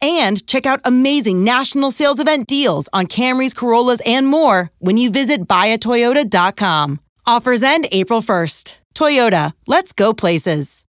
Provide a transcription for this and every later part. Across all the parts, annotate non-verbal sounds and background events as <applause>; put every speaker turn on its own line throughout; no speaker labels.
and check out amazing national sales event deals on Camrys, Corollas, and more when you visit buyatoyota.com. Offers end April 1st. Toyota, let's go places.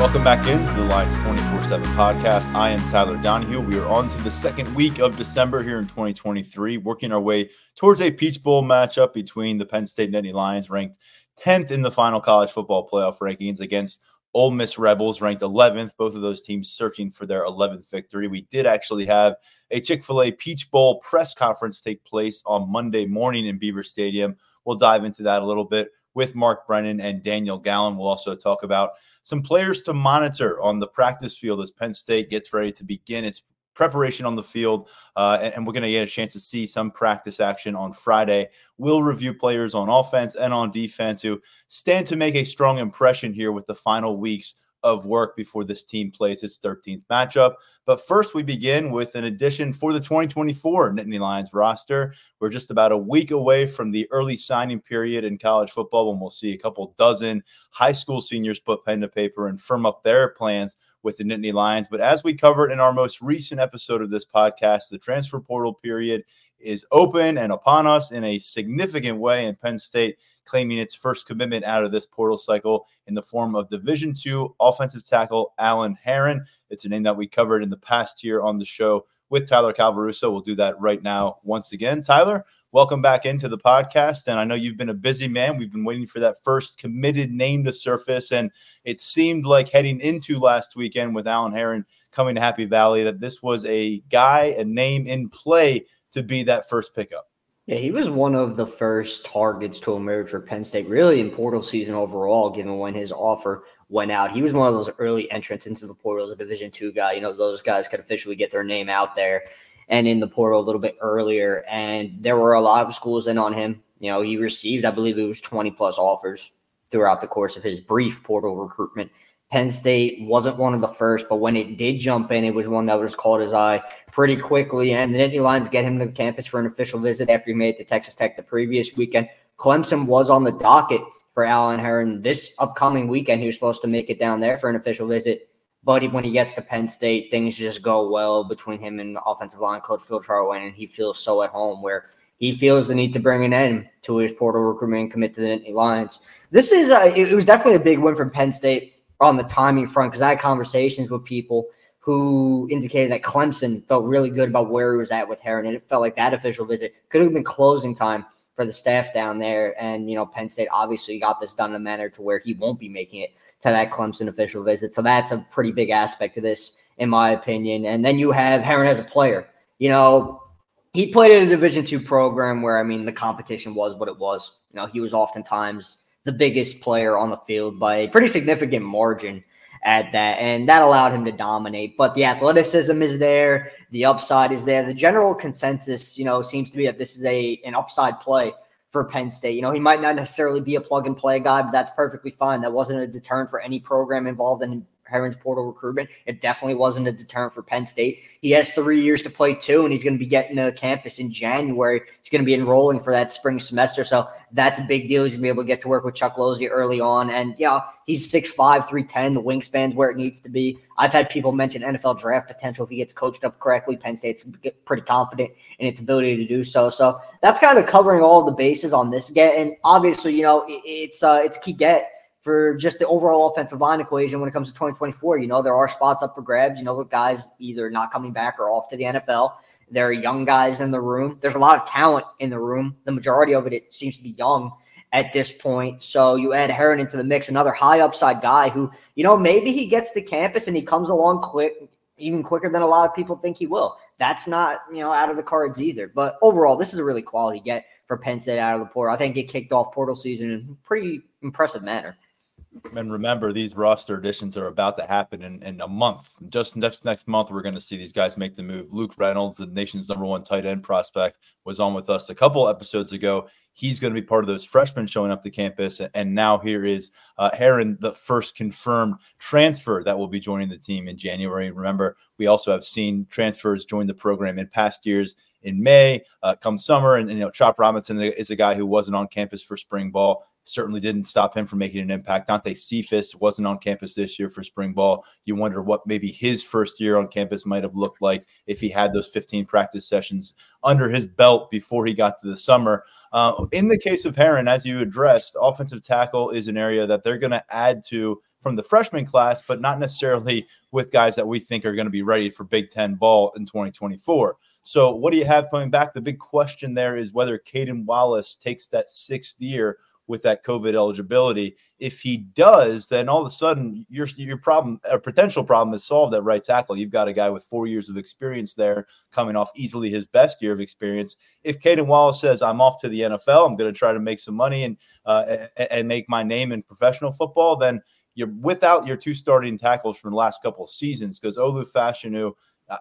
Welcome back into the Lions 24 7 podcast. I am Tyler Donahue. We are on to the second week of December here in 2023, working our way towards a Peach Bowl matchup between the Penn State Nittany Lions, ranked 10th in the final college football playoff rankings, against Ole Miss Rebels ranked 11th. Both of those teams searching for their 11th victory. We did actually have a Chick fil A Peach Bowl press conference take place on Monday morning in Beaver Stadium. We'll dive into that a little bit with Mark Brennan and Daniel Gallen. We'll also talk about some players to monitor on the practice field as Penn State gets ready to begin its preparation on the field, uh, and, and, we're going to get a chance to see some practice action on Friday. We'll review players on offense and on defense who stand to make a strong impression here with the final weeks of work before this team plays its 13th matchup. But first, we begin with an addition for the 2024 Nittany Lions roster. We're just about a week away from the early signing period in college football when we'll see a couple dozen high school seniors put pen to paper and firm up their plans with the Nittany Lions. But as we covered in our most recent episode of this podcast, the transfer portal period is open and upon us in a significant way, and Penn State claiming its first commitment out of this portal cycle in the form of Division two offensive tackle Alan Herron. It's a name that we covered in the past here on the show with Tyler Calvaruso. We'll do that right now once again. Tyler, welcome back into the podcast. And I know you've been a busy man. We've been waiting for that first committed name to surface. And it seemed like heading into last weekend with Alan Herron coming to Happy Valley that this was a guy, a name in play to be that first pickup.
Yeah, he was one of the first targets to emerge for Penn State, really in portal season overall, given when his offer went out. He was one of those early entrants into the portal as a Division two guy. You know, those guys could officially get their name out there and in the portal a little bit earlier. And there were a lot of schools in on him. You know, he received, I believe it was 20 plus offers throughout the course of his brief portal recruitment. Penn State wasn't one of the first, but when it did jump in, it was one that was caught his eye pretty quickly. And the Nittany Lions get him to campus for an official visit after he made it to Texas Tech the previous weekend. Clemson was on the docket for Alan Herron this upcoming weekend. He was supposed to make it down there for an official visit. But when he gets to Penn State, things just go well between him and offensive line coach Phil Trautwein, and he feels so at home where he feels the need to bring an end to his portal recruitment and commit to the Nittany Lions. This is a, it was definitely a big win for Penn State on the timing front because I had conversations with people who indicated that Clemson felt really good about where he was at with Herron, and it felt like that official visit could have been closing time for the staff down there. And you know, Penn State obviously got this done in a manner to where he won't be making it to that Clemson official visit. So that's a pretty big aspect of this, in my opinion. And then you have Herron as a player. You know, he played in a Division two program where I mean the competition was what it was. You know, he was oftentimes the biggest player on the field by a pretty significant margin at that, and that allowed him to dominate. But the athleticism is there, the upside is there. The general consensus, you know, seems to be that this is a an upside play for Penn State. You know, he might not necessarily be a plug and play guy, but that's perfectly fine. That wasn't a deterrent for any program involved in Herron's portal recruitment. It definitely wasn't a deterrent for Penn State. He has three years to play too, and he's going to be getting to campus in January. He's going to be enrolling for that spring semester. So that's a big deal. He's going to be able to get to work with Chuck Losey early on. And, yeah, he's 6'5, 310. The wingspan's where it needs to be. I've had people mention NFL draft potential if he gets coached up correctly. Penn State's pretty confident in its ability to do so. So that's kind of covering all the bases on this get. And obviously, you know, it's, uh, it's key get for just the overall offensive line equation when it comes to 2024. You know, there are spots up for grabs. You know, with guys either not coming back or off to the NFL. There are young guys in the room. There's a lot of talent in the room. The majority of it, it seems to be young at this point. So you add Herron into the mix, another high upside guy who, you know, maybe he gets to campus and he comes along quick, even quicker than a lot of people think he will. That's not, you know, out of the cards either. But overall, this is a really quality get for Penn State out of the portal. I think it kicked off portal season in a pretty impressive manner.
And remember, these roster additions are about to happen in, in a month. Just next next month, we're going to see these guys make the move. Luke Reynolds, the nation's number one tight end prospect, was on with us a couple episodes ago. He's going to be part of those freshmen showing up to campus. And now here is uh, Herron, the first confirmed transfer that will be joining the team in January. Remember, we also have seen transfers join the program in past years in May, uh, come summer. And, and, you know, Chop Robinson is a guy who wasn't on campus for spring ball certainly didn't stop him from making an impact. Dante Cephas wasn't on campus this year for spring ball. You wonder what maybe his first year on campus might have looked like if he had those 15 practice sessions under his belt before he got to the summer. Uh, in the case of Herron, as you addressed, offensive tackle is an area that they're going to add to from the freshman class, but not necessarily with guys that we think are going to be ready for Big Ten ball in 2024. So, what do you have coming back? The big question there is whether Caden Wallace takes that sixth year with that COVID eligibility. If he does, then all of a sudden your your problem, a potential problem, is solved at right tackle. You've got a guy with four years of experience there, coming off easily his best year of experience. If Caden Wallace says, "I'm off to the NFL, I'm going to try to make some money and uh, and make my name in professional football," then you're without your two starting tackles from the last couple of seasons because Olu Fashanu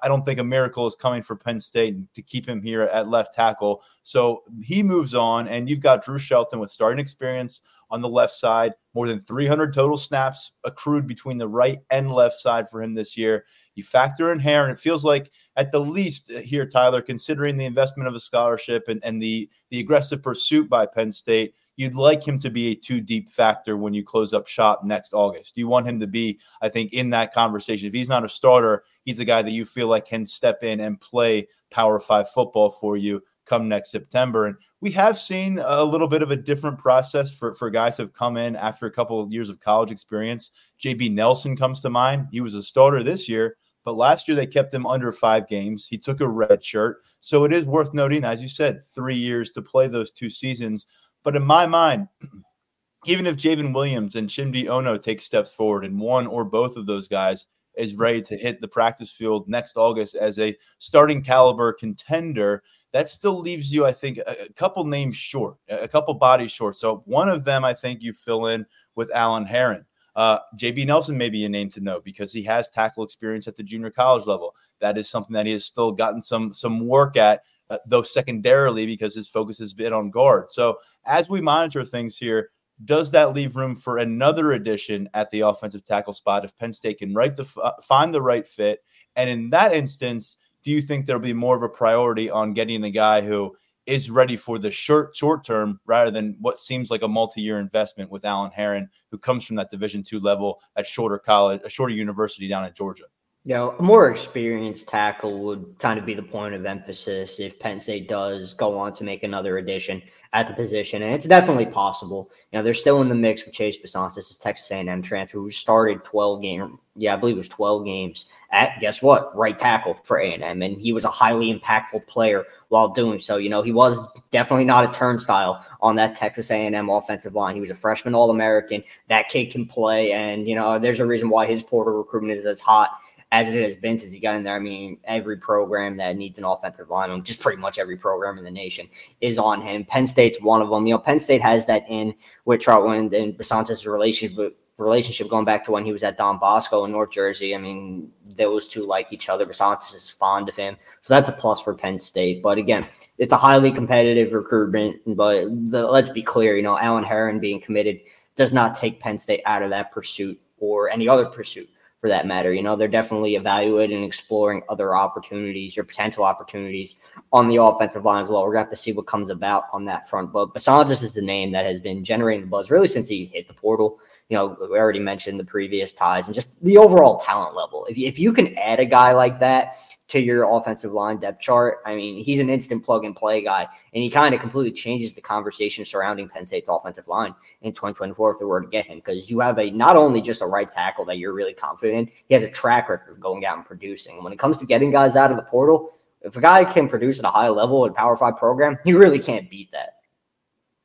I don't think a miracle is coming for Penn State to keep him here at left tackle. So he moves on, and you've got Drew Shelton with starting experience on the left side, more than 300 total snaps accrued between the right and left side for him this year. You factor in and it feels like at the least here, Tyler, considering the investment of a scholarship and, and the, the aggressive pursuit by Penn State, you'd like him to be a two deep factor when you close up shop next August. You want him to be, I think, in that conversation. If he's not a starter, he's a guy that you feel like can step in and play Power Five football for you come next September. And we have seen a little bit of a different process for, for guys who have come in after a couple of years of college experience. JB Nelson comes to mind. He was a starter this year, but last year they kept him under five games. He took a red shirt. So it is worth noting, as you said, three years to play those two seasons. But in my mind, <clears throat> even if J'ven Williams and Chimdy Onoh take steps forward and one or both of those guys is ready to hit the practice field next August as a starting caliber contender, that still leaves you, I think, a, couple names short, a couple bodies short. So one of them, I think you fill in with Alan Herron. Uh, JB Nelson may be a name to know because he has tackle experience at the junior college level. That is something that he has still gotten some some work at uh, though secondarily because his focus has been on guard. So as we monitor things here, does that leave room for another addition at the offensive tackle spot if Penn State can right the uh, find the right fit? And in that instance, do you think there'll be more of a priority on getting a guy who is ready for the short short term rather than what seems like a multi-year investment with Alan Herron, who comes from that Division two level at shorter college, a shorter university down in Georgia?
You know, a more experienced tackle would kind of be the point of emphasis if Penn State does go on to make another addition at the position, and it's definitely possible. You know, they're still in the mix with Chase Bisson. This is Texas A&M transfer who started 12 game, yeah, I believe it was 12 games at guess what, right tackle for A&M, and he was a highly impactful player while doing so. You know, he was definitely not a turnstile on that Texas A&M offensive line. He was a freshman All-American. That kid can play, and you know, there's a reason why his portal recruitment is as hot as it has been since he got in there. I mean, every program that needs an offensive lineman, just pretty much every program in the nation, is on him. Penn State's one of them. You know, Penn State has that in with Trautwein and Bison's relationship relationship going back to when he was at Don Bosco in North Jersey. I mean, those two like each other. Bisontis is fond of him. So that's a plus for Penn State. But again, it's a highly competitive recruitment. But the, let's be clear, you know, Alan Herron being committed does not take Penn State out of that pursuit or any other pursuit for that matter. You know, they're definitely evaluating and exploring other opportunities or potential opportunities on the offensive line as well. We're going to have to see what comes about on that front. But Bisontis is the name that has been generating the buzz really since he hit the portal. You know, we already mentioned the previous ties and just the overall talent level. If you, if you can add a guy like that to your offensive line depth chart. I mean, he's an instant plug and play guy, and he kind of completely changes the conversation surrounding Penn State's offensive line in 2024 if they were to get him, because you have a not only just a right tackle that you're really confident in, he has a track record of going out and producing. When it comes to getting guys out of the portal, if a guy can produce at a high level in Power Five program, you really can't beat that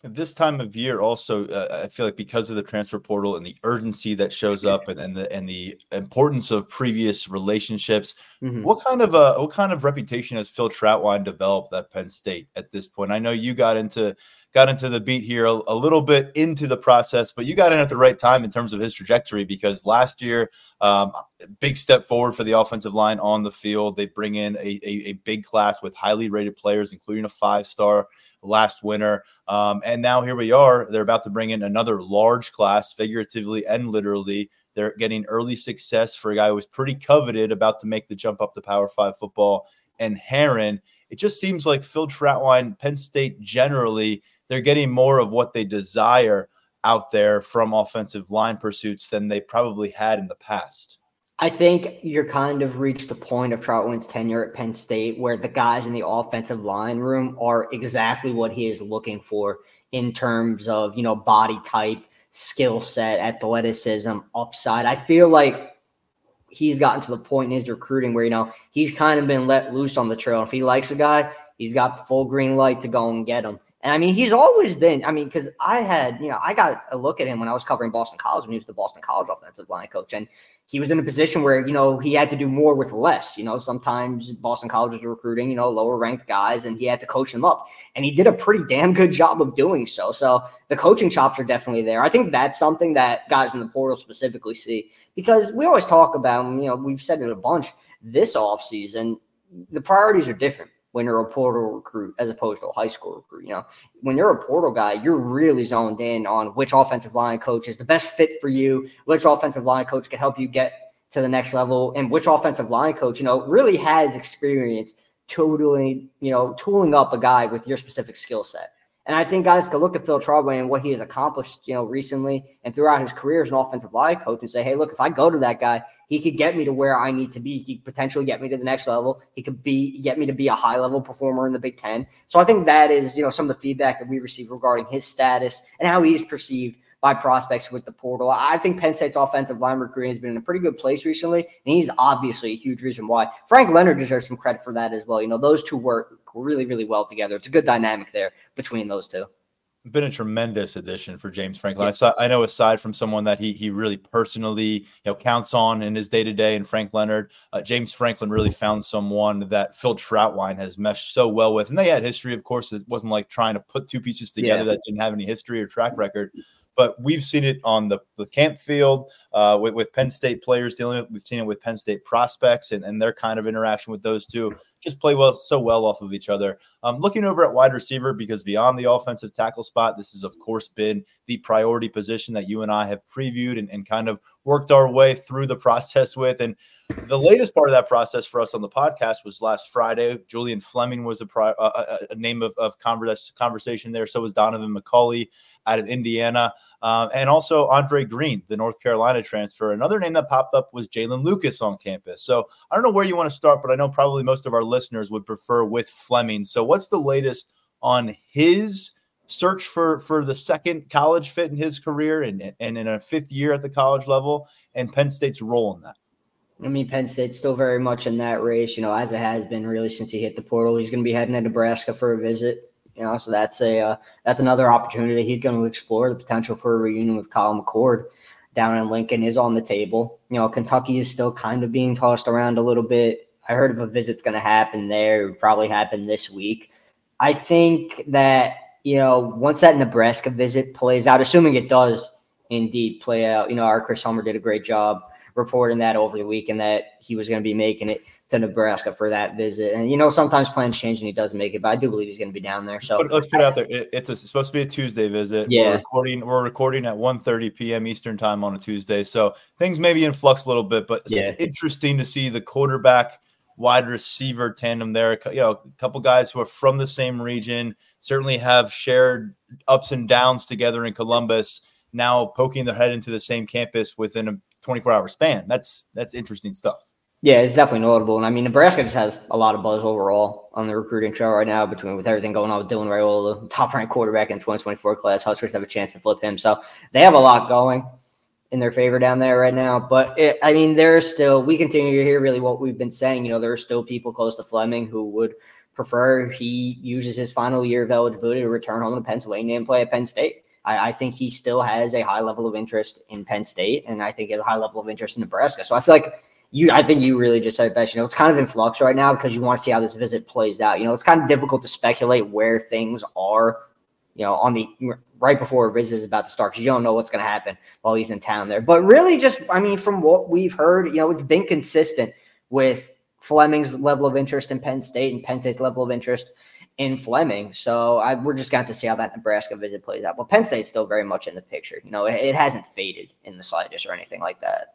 this time of year also uh, i feel like because of the transfer portal and the urgency that shows up and, and the and the importance of previous relationships mm-hmm. what kind of a what kind of reputation has phil trautwein developed at penn state at this point i know you got into got into the beat here a, a, little bit into the process, but you got in at the right time in terms of his trajectory because last year, um, big step forward for the offensive line on the field. They bring in a, a, a big class with highly rated players, including a five star last winter. Um, and now here we are. They're about to bring in another large class, figuratively and literally. They're getting early success for a guy who was pretty coveted, about to make the jump up to Power Five football. And Herron, it just seems like Phil Trautwein, Penn State generally they're getting more of what they desire out there from offensive line pursuits than they probably had in the past.
I think you're kind of reached the point of Trautwein's tenure at Penn State where the guys in the offensive line room are exactly what he is looking for in terms of, you know, body type, skill set, athleticism, upside. I feel like he's gotten to the point in his recruiting where, you know, he's kind of been let loose on the trail. If he likes a guy, he's got full green light to go and get him. And I mean, he's always been, I mean, because I had, you know, I got a look at him when I was covering Boston College when he was the Boston College offensive line coach. And he was in a position where, you know, he had to do more with less. You know, sometimes Boston College was recruiting, you know, lower ranked guys and he had to coach them up. And he did a pretty damn good job of doing so. So the coaching chops are definitely there. I think that's something that guys in the portal specifically see because we always talk about, you know, we've said it a bunch this offseason, the priorities are different when you're a portal recruit as opposed to a high school recruit. You know, when you're a portal guy, you're really zoned in on which offensive line coach is the best fit for you, which offensive line coach can help you get to the next level, and which offensive line coach, you know, really has experience totally, you know, tooling up a guy with your specific skill set. And I think guys can look at Phil Trautwein and what he has accomplished, you know, recently and throughout his career as an offensive line coach and say, hey, look, if I go to that guy, he could get me to where I need to be. He could potentially get me to the next level. He could be get me to be a high level performer in the Big Ten. So I think that is, you know, some of the feedback that we receive regarding his status and how he's perceived by prospects with the portal. I think Penn State's offensive line recruiting has been in a pretty good place recently, and he's obviously a huge reason why. Frank Leonard deserves some credit for that as well. You know, those two work really, really well together. It's a good dynamic there between those two
been a tremendous addition for James Franklin. I saw, I know aside from someone that he he really personally you know counts on in his day to day, and Frank Leonard, uh, James Franklin really found someone that Phil Trautwein has meshed so well with, and they had history. Of course, it wasn't like trying to put two pieces together yeah. that didn't have any history or track record but we've seen it on the, the camp field uh, with, with Penn State players dealing with. We've seen it with Penn State prospects and, and their kind of interaction with those two. Just play well so well off of each other. Um, looking over at wide receiver because beyond the offensive tackle spot, this has of course been the priority position that you and I have previewed and, and kind of worked our way through the <laughs> process with. And the latest part of that process for us on the podcast was last Friday. Julian Fleming was a, pri- a, a name of, of conversation there. So was Donovan McCulley out of Indiana. Um, and also Andre Greene, the North Carolina transfer. Another name that popped up was Jaylin Lucas on campus. So I don't know where you want to start, but I know probably most of our listeners would prefer with Fleming. So what's the latest on his search for for the second college fit in his career and, and in a fifth year at the college level and Penn State's role in that?
I mean, Penn State's still very much in that race, you know, as it has been really since he hit the portal. He's going to be heading to Nebraska for a visit. You know, so that's a uh, that's another opportunity. He's going to explore the potential for a reunion with Kyle McCord down in Lincoln is on the table. You know, Kentucky is still kind of being tossed around a little bit. I heard of a visit's going to happen there, it probably happen this week. I think that you know once that Nebraska visit plays out, assuming it does indeed play out, you know, our Chris Hummer did a great job reporting that over the weekend that he was going to be making it to Nebraska for that visit. And you know, sometimes plans change and he doesn't make it, but I do believe he's going to be down there. So
but let's put it out there. It, it's, a, it's, supposed to be a Tuesday visit.
Yeah,
we're recording. We're recording at 1.30 p.m. Eastern time on a Tuesday, so things may be in flux a little bit. But yeah. interesting to see the quarterback wide receiver tandem there. You know, a couple guys who are from the same region certainly have shared ups and downs together in Columbus. Now poking their head into the same campus within a 24 hour span. That's that's interesting stuff.
Yeah, it's definitely notable. And I mean, Nebraska just has a lot of buzz overall on the recruiting trail right now between with everything going on with Dylan Raiola, top ranked quarterback in 2024 class. Huskers have a chance to flip him. So they have a lot going in their favor down there right now. But it, I mean, there's still, we continue to hear really what we've been saying. You know, there are still people close to Fleming who would prefer he uses his final year of eligibility to return home to Pennsylvania and play at Penn State. I, I, think he still has a high level of interest in Penn State, and I think he has a high level of interest in Nebraska. So I feel like you, I think you really just said it best. You know, it's kind of in flux right now because you want to see how this visit plays out. You know, it's kind of difficult to speculate where things are. You know, on the right before a visit is about to start because you don't know what's going to happen while he's in town there. But really, just I mean, from what we've heard, you know, it's been consistent with Fleming's level of interest in Penn State and Penn State's level of interest in Fleming. So I, we're just going to see how that Nebraska visit plays out. But Penn State's still very much in the picture. You know, it, it, hasn't faded in the slightest or anything like that.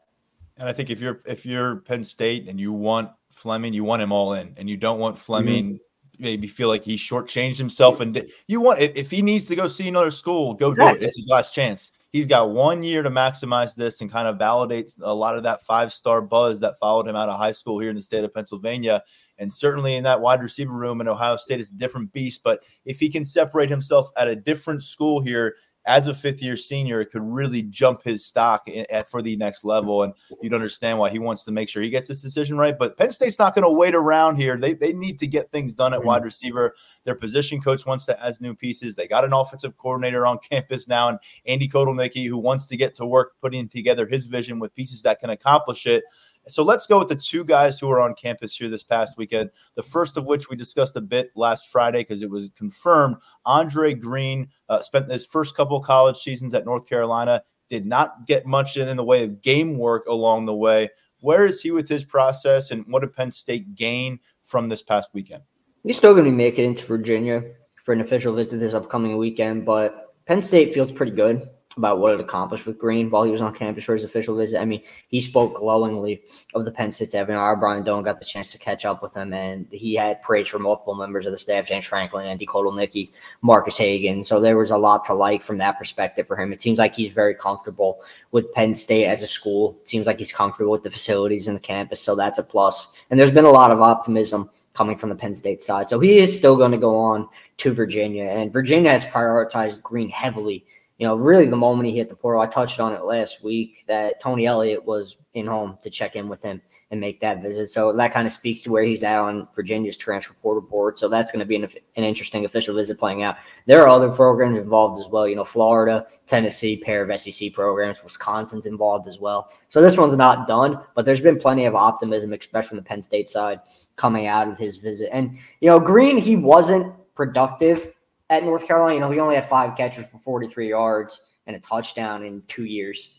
And I think if you're if you're Penn State and you want Fleming, you want him all in, and you don't want Fleming. Mm-hmm. Maybe feel like he shortchanged himself, and you want if he needs to go see another school, go exactly. do it. It's his last chance. He's got one year to maximize this and kind of validate a lot of that five star buzz that followed him out of high school here in the state of Pennsylvania. And certainly in that wide receiver room in Ohio State is a different beast. But if he can separate himself at a different school here as a fifth year senior, it could really jump his stock at, for the next level. And you'd understand why he wants to make sure he gets this decision right. But Penn State's not going to wait around here. They, they need to get things done at hmm. wide receiver. Their position coach wants to add new pieces. They got an offensive coordinator on campus now, and Andy Kotelnicki, who wants to get to work putting together his vision with pieces that can accomplish it. So let's go with the two guys who are on campus here this past weekend. The first of which we discussed a bit last Friday because it was confirmed. Andre Greene uh, spent his first couple college seasons at North Carolina, did not get much in, in the way of game work along the way. Where is he with his process, and what did Penn State gain from this past weekend?
He's still going to make it into Virginia for an official visit this upcoming weekend, but Penn State feels pretty good about what it accomplished with Greene while he was on campus for his official visit. I mean, he spoke glowingly of the Penn State staff. You know, our Brian Doan got the chance to catch up with him, and he had praise for multiple members of the staff: James Franklin, Andy Kotelnicki, Marques Hagans. So there was a lot to like from that perspective for him. It seems like he's very comfortable with Penn State as a school. It seems like he's comfortable with the facilities and the campus, so that's a plus. And there's been a lot of optimism coming from the Penn State side. So he is still going to go on to Virginia, and Virginia has prioritized Greene heavily you know, really the moment he hit the portal, I touched on it last week that Tony Elliott was in home to check in with him and make that visit. So that kind of speaks to where he's at on Virginia's transfer portal board. So that's going to be an, an interesting official visit playing out. There are other programs involved as well. You know, Florida, Tennessee, pair of SEC programs, Wisconsin's involved as well. So this one's not done, but there's been plenty of optimism, especially from the Penn State side, coming out of his visit. And you know, Greene, he wasn't productive at North Carolina, you know, he only had five catches for 43 yards and a touchdown in two years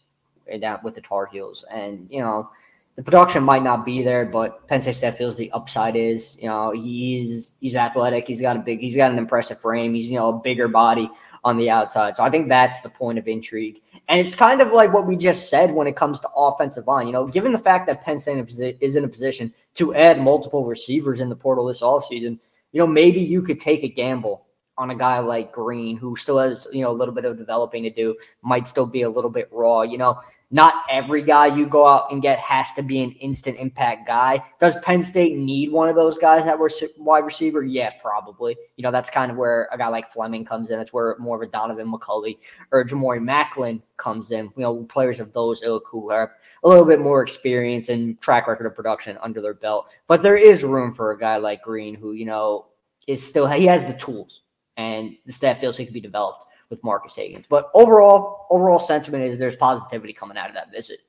and that with the Tar Heels. And, you know, the production might not be there, but Penn State feels the upside is, you know, he's he's athletic, he's got a big he's got an impressive frame, he's, you know, a bigger body on the outside. So I think that's the point of intrigue. And it's kind of like what we just said when it comes to offensive line. You know, given the fact that Penn State is in a position to add multiple receivers in the portal this offseason, you know, maybe you could take a gamble on a guy like Greene, who still has, you know, a little bit of developing to do, might still be a little bit raw. You know, not every guy you go out and get has to be an instant impact guy. Does Penn State need one of those guys that were wide receiver? Yeah, probably. You know, that's kind of where a guy like Fleming comes in. It's where more of a Donovan McCulley or Ja'Mori Maclin comes in. You know, players of those ilk who have a little bit more experience and track record of production under their belt. But there is room for a guy like Greene who, you know, is still, he has the tools and the staff feels he can be developed with Marques Hagans. But overall, overall sentiment is there's positivity coming out of that visit.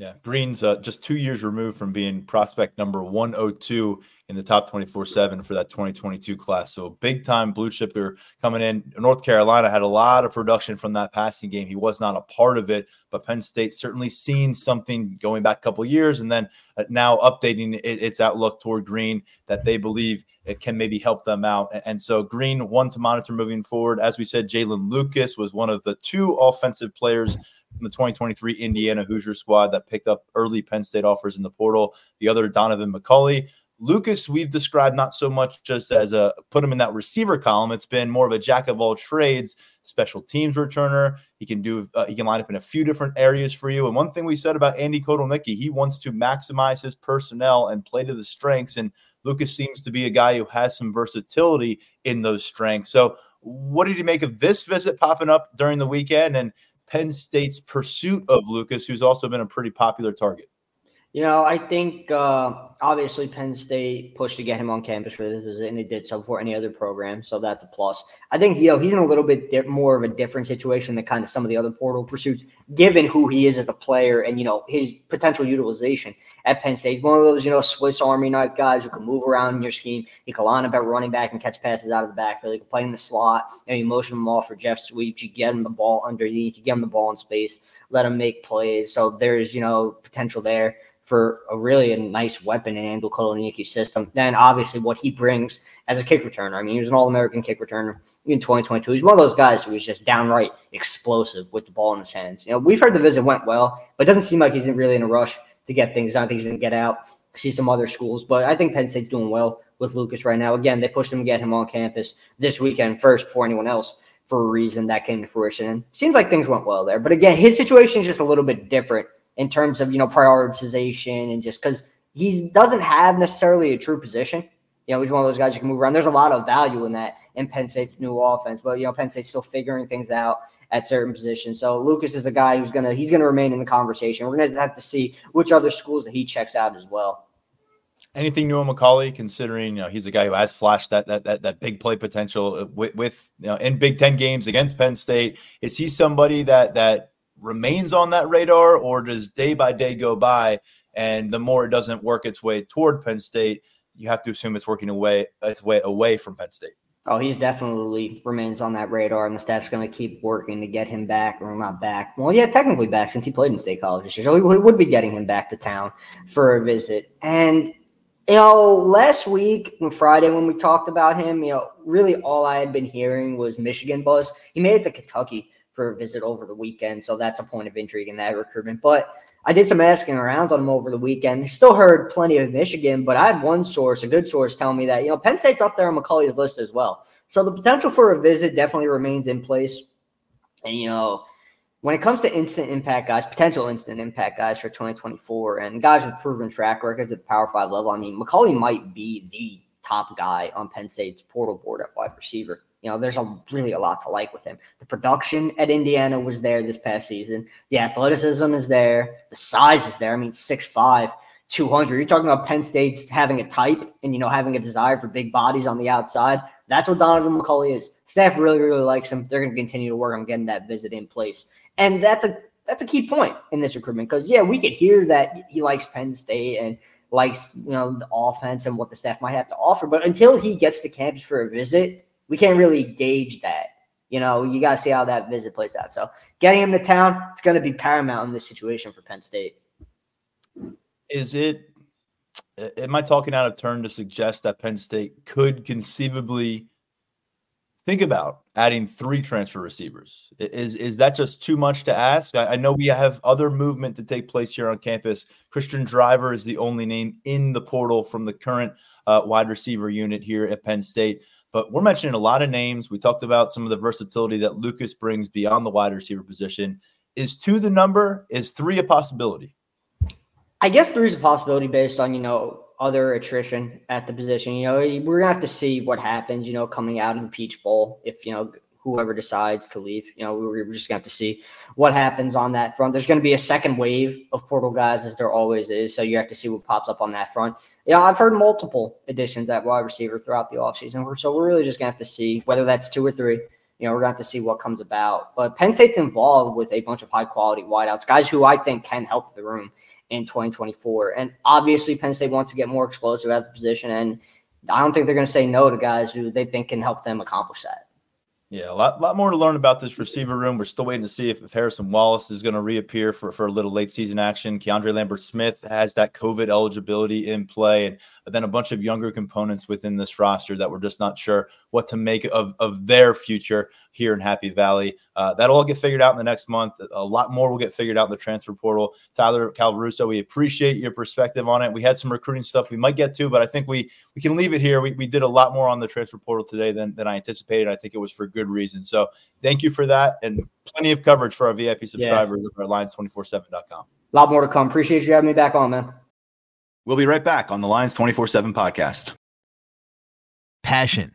Yeah, Greene's uh, just two years removed from being prospect number 102 in the top 24 7 for that 2022 class. So big time blue chipper coming in. North Carolina had a lot of production from that passing game. He was not a part of it, but Penn State certainly seen something going back a couple years and then uh, now updating its outlook toward Greene that they believe it can maybe help them out. And so Greene, one to monitor moving forward. As we said, Jaylin Lucas was one of the two offensive players from the 2023 Indiana Hoosier squad that picked up early Penn State offers in the portal. The other, Donovan McCulley. Lucas, we've described not so much just as a put him in that receiver column. It's been more of a jack of all trades, special teams returner. He can do uh, he can line up in a few different areas for you. And one thing we said about Andy Kotelnicki, he wants to maximize his personnel and play to the strengths. And Lucas seems to be a guy who has some versatility in those strengths. So, what did you make of this visit popping up during the weekend? And Penn State's pursuit of Lucas, who's also been a pretty popular target?
You know, I think uh, obviously Penn State pushed to get him on campus for this visit, and they did so for any other program, so that's a plus. I think you know he's in a little bit di- more of a different situation than kind of some of the other portal pursuits, given who he is as a player and you know his potential utilization at Penn State. He's one of those you know Swiss Army knife guys who can move around in your scheme. He can line up at running back and catch passes out of the backfield. He can play in the slot. You, know, you motion him off for jet sweeps. You get him the ball underneath. You get him the ball in space. Let him make plays. So there's you know potential there for a really a nice weapon in Andrew Kotelnicki's system. Then obviously what he brings as a kick returner. I mean, he was an All-American kick returner in 2022. He's one of those guys who is just downright explosive with the ball in his hands. You know, we've heard the visit went well, but it doesn't seem like he's really in a rush to get things done. I think he's going to get out, see some other schools. But I think Penn State's doing well with Lucas right now. Again, they pushed him to get him on campus this weekend first before anyone else for a reason that came to fruition. And seems like things went well there. But again, his situation is just a little bit different in terms of you know prioritization and just because he doesn't have necessarily a true position. You know, he's one of those guys you can move around. There's a lot of value in that in Penn State's new offense, but you know, Penn State's still figuring things out at certain positions. So Lucas is a guy who's gonna he's gonna remain in the conversation. We're gonna have to see which other schools that he checks out as well.
Anything new on McCulley, considering you know he's a guy who has flashed that that that, that big play potential uh, with, with you know in Big Ten games against Penn State. Is he somebody that that remains on that radar, or does day by day go by and the more it doesn't work its way toward Penn State, you have to assume it's working away its way away from Penn State?
Oh, he's definitely remains on that radar, and the staff's going to keep working to get him back, or not back. Well, yeah, technically back since he played in State College this year, so we would be getting him back to town for a visit. And you know, last week on Friday when we talked about him, you know, really all I had been hearing was Michigan buzz. He made it to Kentucky for a visit over the weekend. So that's a point of intrigue in that recruitment. But I did some asking around on him over the weekend. Still heard plenty of Michigan, but I had one source, a good source, telling me that, you know, Penn State's up there on McCulley's list as well. So the potential for a visit definitely remains in place. And, you know, when it comes to instant impact guys, potential instant impact guys for 2024, and guys with proven track records at the Power Five level, I mean, McCulley might be the top guy on Penn State's portal board at wide receiver. You know, there's a really a lot to like with him. The production at Indiana was there this past season. The athleticism is there. The size is there. I mean, 6'5, 200. You're talking about Penn State's having a type and, you know, having a desire for big bodies on the outside. That's what Donovan McCulley is. Staff really, really likes him. They're going to continue to work on getting that visit in place. And that's a that's a key point in this recruitment because yeah, we could hear that he likes Penn State and likes you know the offense and what the staff might have to offer, but until he gets to campus for a visit, we can't really gauge that. You know, you got to see how that visit plays out. So getting him to town, it's going to be paramount in this situation for Penn State.
Is it? Am I talking out of turn to suggest that Penn State could conceivably think about adding three transfer receivers? Is is that just too much to ask? I, I, know we have other movement to take place here on campus. Christian Driver is the only name in the portal from the current uh, wide receiver unit here at Penn State. But we're mentioning a lot of names. We talked about some of the versatility that Lucas brings beyond the wide receiver position. Is two the number? Is three a possibility?
I guess three is a possibility based on, you know, other attrition at the position. You know, we're gonna have to see what happens, you know, coming out in the Peach Bowl. If, you know, whoever decides to leave. You know, we're just going to have to see what happens on that front. There's going to be a second wave of portal guys, as there always is. So you have to see what pops up on that front. Yeah, I've heard multiple additions at wide receiver throughout the offseason. So we're really just going to have to see whether that's two or three. You know, we're going to have to see what comes about. But Penn State's involved with a bunch of high quality wideouts, guys who I think can help the room in 2024. And obviously, Penn State wants to get more explosive at the position. And I don't think they're going to say no to guys who they think can help them accomplish that.
Yeah, a lot, lot more to learn about this receiver room. We're still waiting to see if, if Harrison Wallace is going to reappear for, for a little late season action. Keandre Lambert Smith has that COVID eligibility in play, and then a bunch of younger components within this roster that we're just not sure what to make of, of their future here in Happy Valley. Uh, that'll all get figured out in the next month. A lot more will get figured out in the transfer portal. Tyler Calvaruso, we appreciate your perspective on it. We had some recruiting stuff we might get to, but I think we we can leave it here. We, we did a lot more on the transfer portal today than, than I anticipated. I think it was for good reason. So thank you for that and plenty of coverage for our VIP subscribers yeah. at lions247.com.
A lot more to come. Appreciate you having me back on, man.
We'll be right back on the Lions 24 7 podcast.
Passion,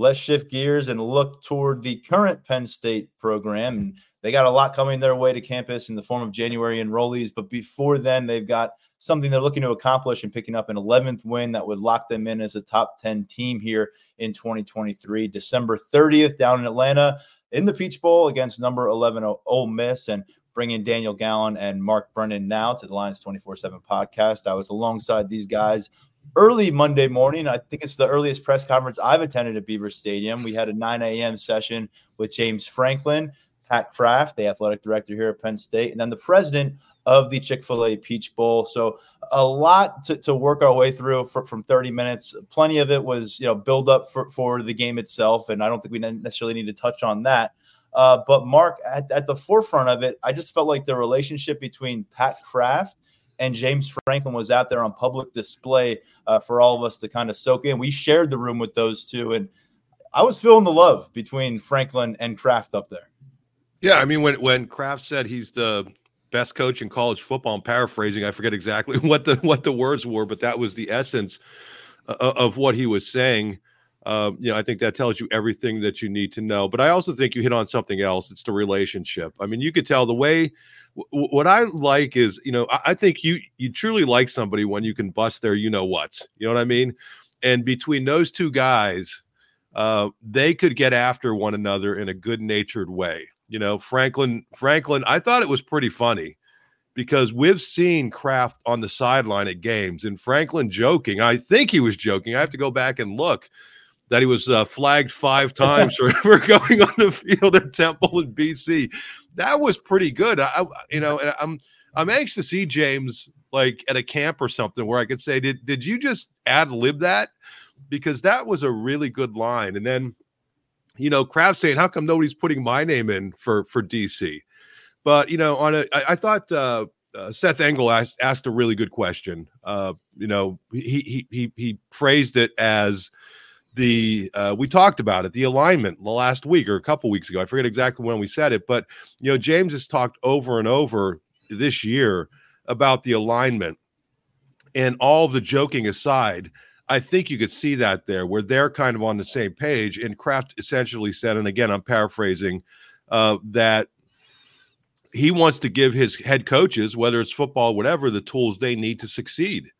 Let's shift gears and look toward the current Penn State program. And they got a lot coming their way to campus in the form of January enrollees. But before then, they've got something they're looking to accomplish and picking up an 11th win that would lock them in as a top 10 team here in 2023. December 30th down in Atlanta in the Peach Bowl against number 11 Ole Miss. And bringing Daniel Gallen and Mark Brennan now to the Lions 24 7 podcast. I was alongside these guys early Monday morning. I think it's the earliest press conference I've attended at Beaver Stadium. We had a 9 a.m. session with James Franklin, Pat Kraft, the athletic director here at Penn State, and then the president of the Chick fil A Peach Bowl. So, a lot to, to work our way through for, from 30 minutes. Plenty of it was, you know, build up for, for the game itself. And I don't think we necessarily need to touch on that. Uh, but, Mark, at, at the forefront of it, I just felt like the relationship between Pat Kraft and James Franklin was out there on public display uh, for all of us to kind of soak in. We shared the room with those two. And I was feeling the love between Franklin and Kraft up there.
Yeah, I mean when when Kraft said he's the best coach in college football. I'm paraphrasing. I forget exactly <laughs> what the what the words were, but that was the essence uh, of what he was saying. Um, you know, I think that tells you everything that you need to know. But I also think you hit on something else. It's the relationship. I mean, you could tell the way. W- what I like is, you know, I, I think you you truly like somebody when you can bust their, you know what, you know what I mean. And between those two guys, uh, they could get after one another in a good natured way. You know, Franklin, Franklin, I thought it was pretty funny because we've seen Kraft on the sideline at games and Franklin joking. I think he was joking. I have to go back and look that he was uh, flagged five times for, <laughs> for going on the field at Temple in BC. That was pretty good. I, you know, and I'm I'm anxious to see James like at a camp or something where I could say, did did you just ad lib that? Because that was a really good line. And then you know, Kraft saying, "How come nobody's putting my name in for for DC?" But you know, on a, I, I thought uh, uh, Seth Engel asked asked a really good question. Uh, you know, he he he he phrased it as the uh, we talked about it, the alignment the last week or a couple weeks ago. I forget exactly when we said it, but you know, James has talked over and over this year about the alignment, and all the joking aside I think you could see that there where they're kind of on the same page. And Kraft essentially said, and again, I'm paraphrasing, uh, that he wants to give his head coaches, whether it's football, whatever, the tools they need to succeed.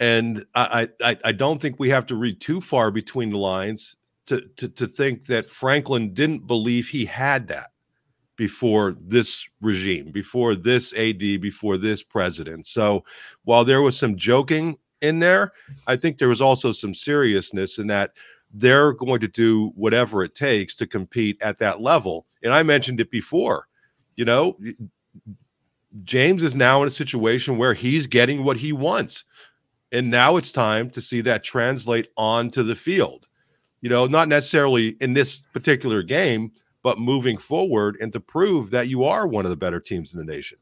And I, I, I don't think we have to read too far between the lines to, to, to think that Franklin didn't believe he had that before this regime, before this AD, before this president. So while there was some joking in there, I think there was also some seriousness in that they're going to do whatever it takes to compete at that level. And I mentioned it before, you know, James is now in a situation where he's getting what he wants. And now it's time to see that translate onto the field. You know, not necessarily in this particular game, but moving forward and to prove that you are one of the better teams in the nation.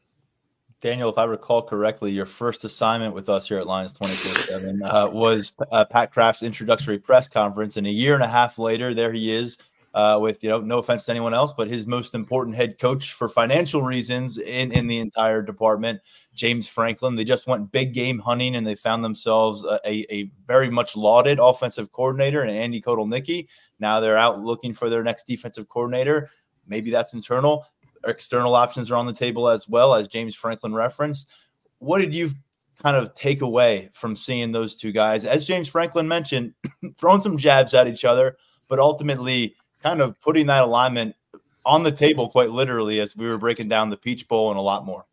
Daniel, if I recall correctly, your first assignment with us here at Lions 24 7 uh, was uh, Pat Kraft's introductory press conference. And a year and a half later, there he is uh, with, you know, no offense to anyone else, but his most important head coach for financial reasons in, in the entire department, James Franklin. They just went big game hunting and they found themselves a, a, a very much lauded offensive coordinator and Andy Kotelnicki. Now they're out looking for their next defensive coordinator. Maybe that's internal external options are on the table as well, as James Franklin referenced. What did you kind of take away from seeing those two guys? As James Franklin mentioned, <clears throat> throwing some jabs at each other, but ultimately kind of putting that alignment on the table quite literally as we were breaking down the Peach Bowl and a lot more.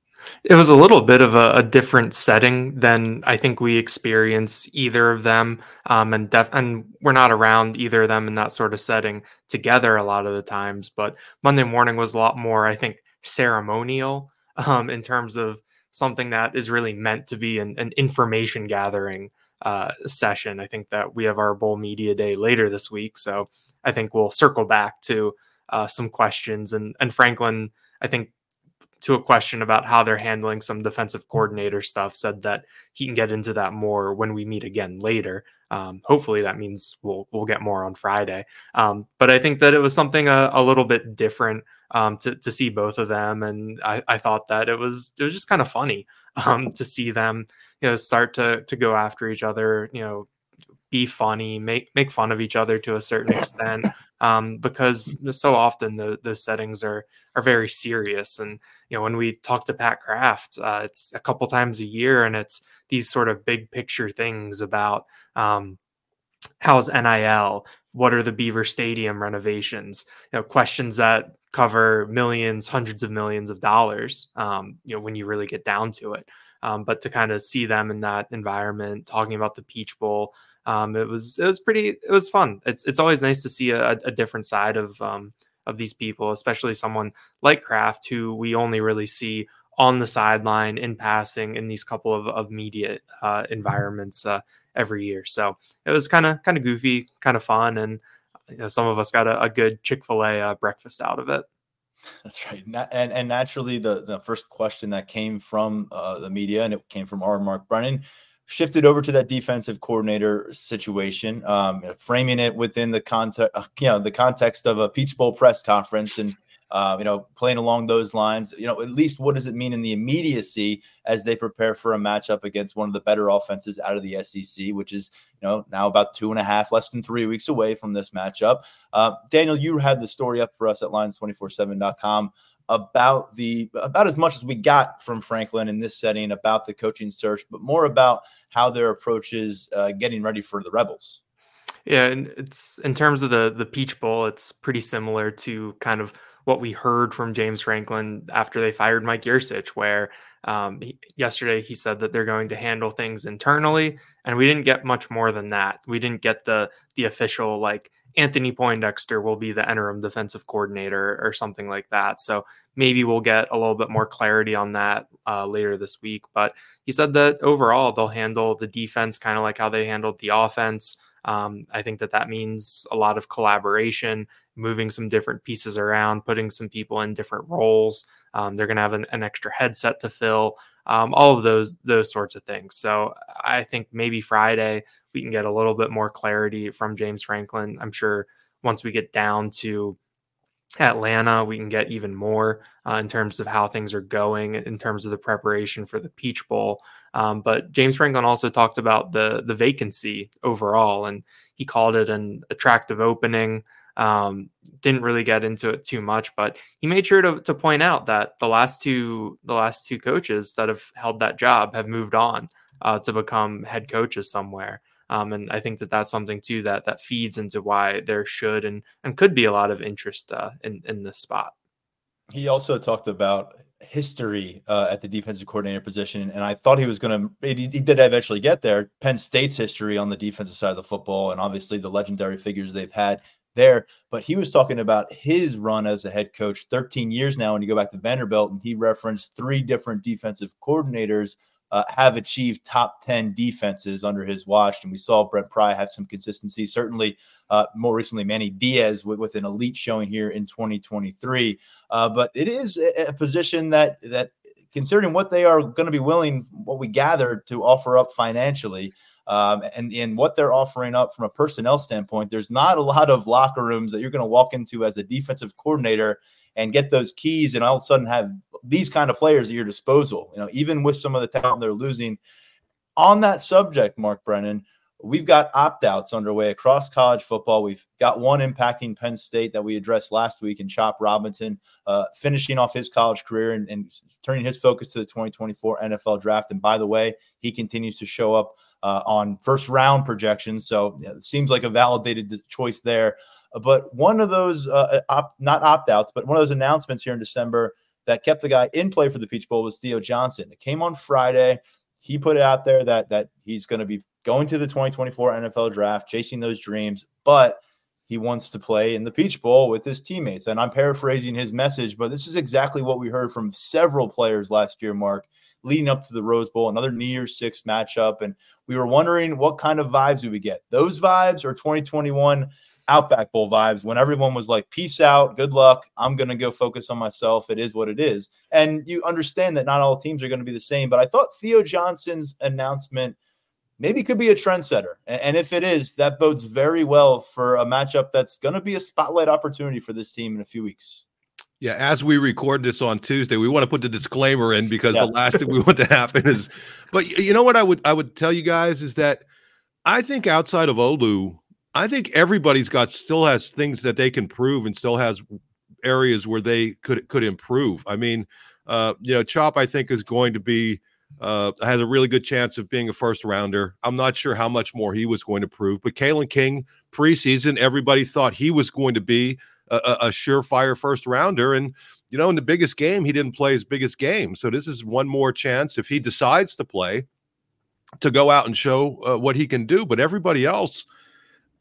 It was a little bit of a, a, different setting than I think we experience either of them, um, and def- and we're not around either of them in that sort of setting together a lot of the times. But Monday morning was a lot more, I think, ceremonial <laughs> um, in terms of something that is really meant to be an, an information gathering uh, session. I think that we have our bowl media day later this week, so I think we'll circle back to uh, some questions and and Franklin. I think to a question about how they're handling some defensive coordinator stuff, said that he can get into that more when we meet again later. Um, hopefully, that means we'll we'll get more on Friday. Um, but I think that it was something a, a little bit different um, to to see both of them, and I, I thought that it was it was just kind of funny <laughs> um, to see them you know start to to go after each other. You know, be funny, make make fun of each other to a certain extent, um, because <laughs> so often the the settings are are very serious. And you know, when we talk to Pat Kraft, uh, it's a couple times a year, and it's these sort of big picture things about um, how's NIL, what are the Beaver Stadium renovations, you know, questions that cover millions, hundreds of millions of dollars. Um, you know, when you really get down to it. Um, but to kind of see them in that environment, talking about the Peach Bowl, um, it was it was pretty it was fun. It's it's always nice to see a, a different side of um, of these people, especially someone like Kraft, who we only really see on the sideline in passing in these couple of, of media uh, environments uh, every year. So it was kind of kind of goofy, kind of fun, and you know, some of us got a, a good Chick Fil A uh, breakfast out of it.
That's right, and and naturally, the the first question that came from uh, the media, and it came from our Mark Brennan, shifted over to that defensive coordinator situation, um, framing it within the context, uh, you know, the context of a Peach Bowl press conference, and uh, you know, playing along those lines. You know, at least what does it mean in the immediacy as they prepare for a matchup against one of the better offenses out of the SEC, which is you know now about two and a half, less than three weeks away from this matchup. Uh, Daniel, you had the story up for us at Lions247.com about the about as much as we got from Franklin in this setting about the coaching search, but more about how their approach is uh, getting ready for the Rebels.
Yeah, and it's in terms of the the Peach Bowl, it's pretty similar to kind of what we heard from James Franklin after they fired Mike Yurcich, where um, he, yesterday he said that they're going to handle things internally, and we didn't get much more than that. We didn't get the the official like Anthony Poindexter will be the interim defensive coordinator or something like that. So maybe we'll get a little bit more clarity on that uh, later this week. But he said that overall they'll handle the defense kind of like how they handled the offense. Um, I think that that means a lot of collaboration, moving some different pieces around, putting some people in different roles. Um, they're going to have an, an, extra headset to fill, um, all of those those sorts of things. So I think maybe Friday we can get a little bit more clarity from James Franklin. I'm sure once we get down to Atlanta, we can get even more uh, in terms of how things are going, in terms of the preparation for the Peach Bowl. Um, but James Franklin also talked about the the vacancy overall, and he called it an attractive opening. Um, didn't really get into it too much, but he made sure to, to point out that the last two the last two coaches that have held that job have moved on uh, to become head coaches somewhere. Um, and I think that that's something too that that feeds into why there should and and could be a lot of interest uh, in in this spot.
He also talked about history uh, at the defensive coordinator position, and I thought he was going to. He, he did eventually get there. Penn State's history on the defensive side of the football, and obviously the legendary figures they've had there. But he was talking about his run as a head coach, 13 years now. When you go back to Vanderbilt, and he referenced three different defensive coordinators uh, have achieved top 10 defenses under his watch. And we saw Brent Pry have some consistency. Certainly, uh, more recently, Manny Diaz with, with, an elite showing here in 2023. Uh, but it is a, position that, that considering what they are going to be willing, what we gather to offer up financially, um, and, and what they're offering up from a personnel standpoint, there's not a lot of locker rooms that you're going to walk into as a defensive coordinator and get those keys and all of a sudden have these kind of players at your disposal. You know, even with some of the talent they're losing. On that subject, Mark Brennan, we've got opt outs underway across college football. We've got one impacting Penn State that we addressed last week in Chop Robinson, uh, finishing off his college career and, and, turning his focus to the 2024 NFL draft. And by the way, he continues to show up uh, on first round projections. So it seems like a validated choice there. But one of those, uh, op, not opt outs, but one of those announcements here in December that kept the guy in play for the Peach Bowl was Theo Johnson. It came on Friday. He put it out there that that he's going to be going to the 2024 NFL draft, chasing those dreams, but he wants to play in the Peach Bowl with his teammates. And I'm paraphrasing his message, but this is exactly what we heard from several players last year, Mark, leading up to the Rose Bowl, another New Year's Six matchup. And we were wondering what kind of vibes we would get. Those vibes or 2021 Outback Bowl vibes when everyone was like, peace out, good luck. I'm going to go focus on myself. It is what it is. And you understand that not all teams are going to be the same. But I thought Theo Johnson's announcement maybe could be a trendsetter. And if it is, that bodes very well for a matchup that's going to be a spotlight opportunity for this team in a few weeks.
Yeah, as we record this on Tuesday, we want to put the disclaimer in because yeah. the last thing we want to happen is. But you know what I would I would tell you guys is that I think outside of Olu, I think everybody's got still has things that they can prove and still has areas where they could could improve. I mean, uh, you know, Chop I think is going to be uh, has a really good chance of being a first rounder. I'm not sure how much more he was going to prove, but Kalen King preseason, everybody thought he was going to be a, a, surefire first rounder, and you know, in the biggest game, he didn't play his biggest game. So this is one more chance if he decides to play to go out and show uh, what he can do. But everybody else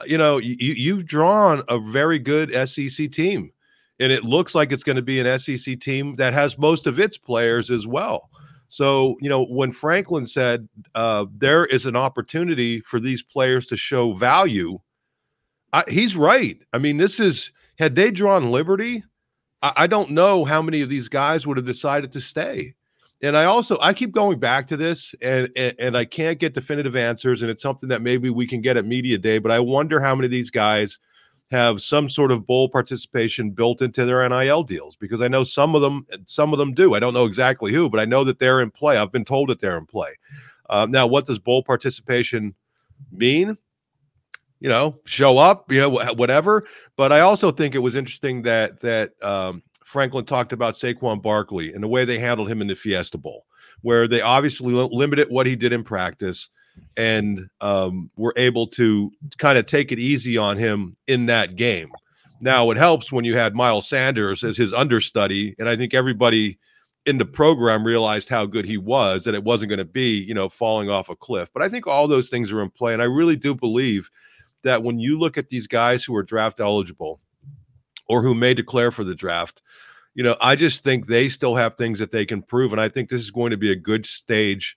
you know, you you've drawn a very good SEC team and it looks like it's going to be an SEC team that has most of its players as well. So, you know, when Franklin said uh, there is an opportunity for these players to show value, I, he's right. I mean, this is had they drawn liberty, I, I don't know how many of these guys would have decided to stay. And I also I keep going back to this, and, and and I can't get definitive answers, and it's something that maybe we can get at media day. But I wonder how many of these guys have some sort of bowl participation built into their NIL deals because I know some of them some of them do. I don't know exactly who, but I know that they're in play. I've been told that they're in play. Uh, now, what does bowl participation mean? You know, show up, you know, whatever. But I also think it was interesting that that um, Franklin talked about Saquon Barkley and the way they handled him in the Fiesta Bowl, where they obviously limited what he did in practice and um, were able to kind of take it easy on him in that game. Now, it helps when you had Miles Sanders as his understudy, and I think everybody in the program realized how good he was, that it wasn't going to be, you know, falling off a cliff. But I think all those things are in play, and I really do believe that when you look at these guys who are draft eligible or who may declare for the draft, you know, I just think they still have things that they can prove, and I think this is going to be a good stage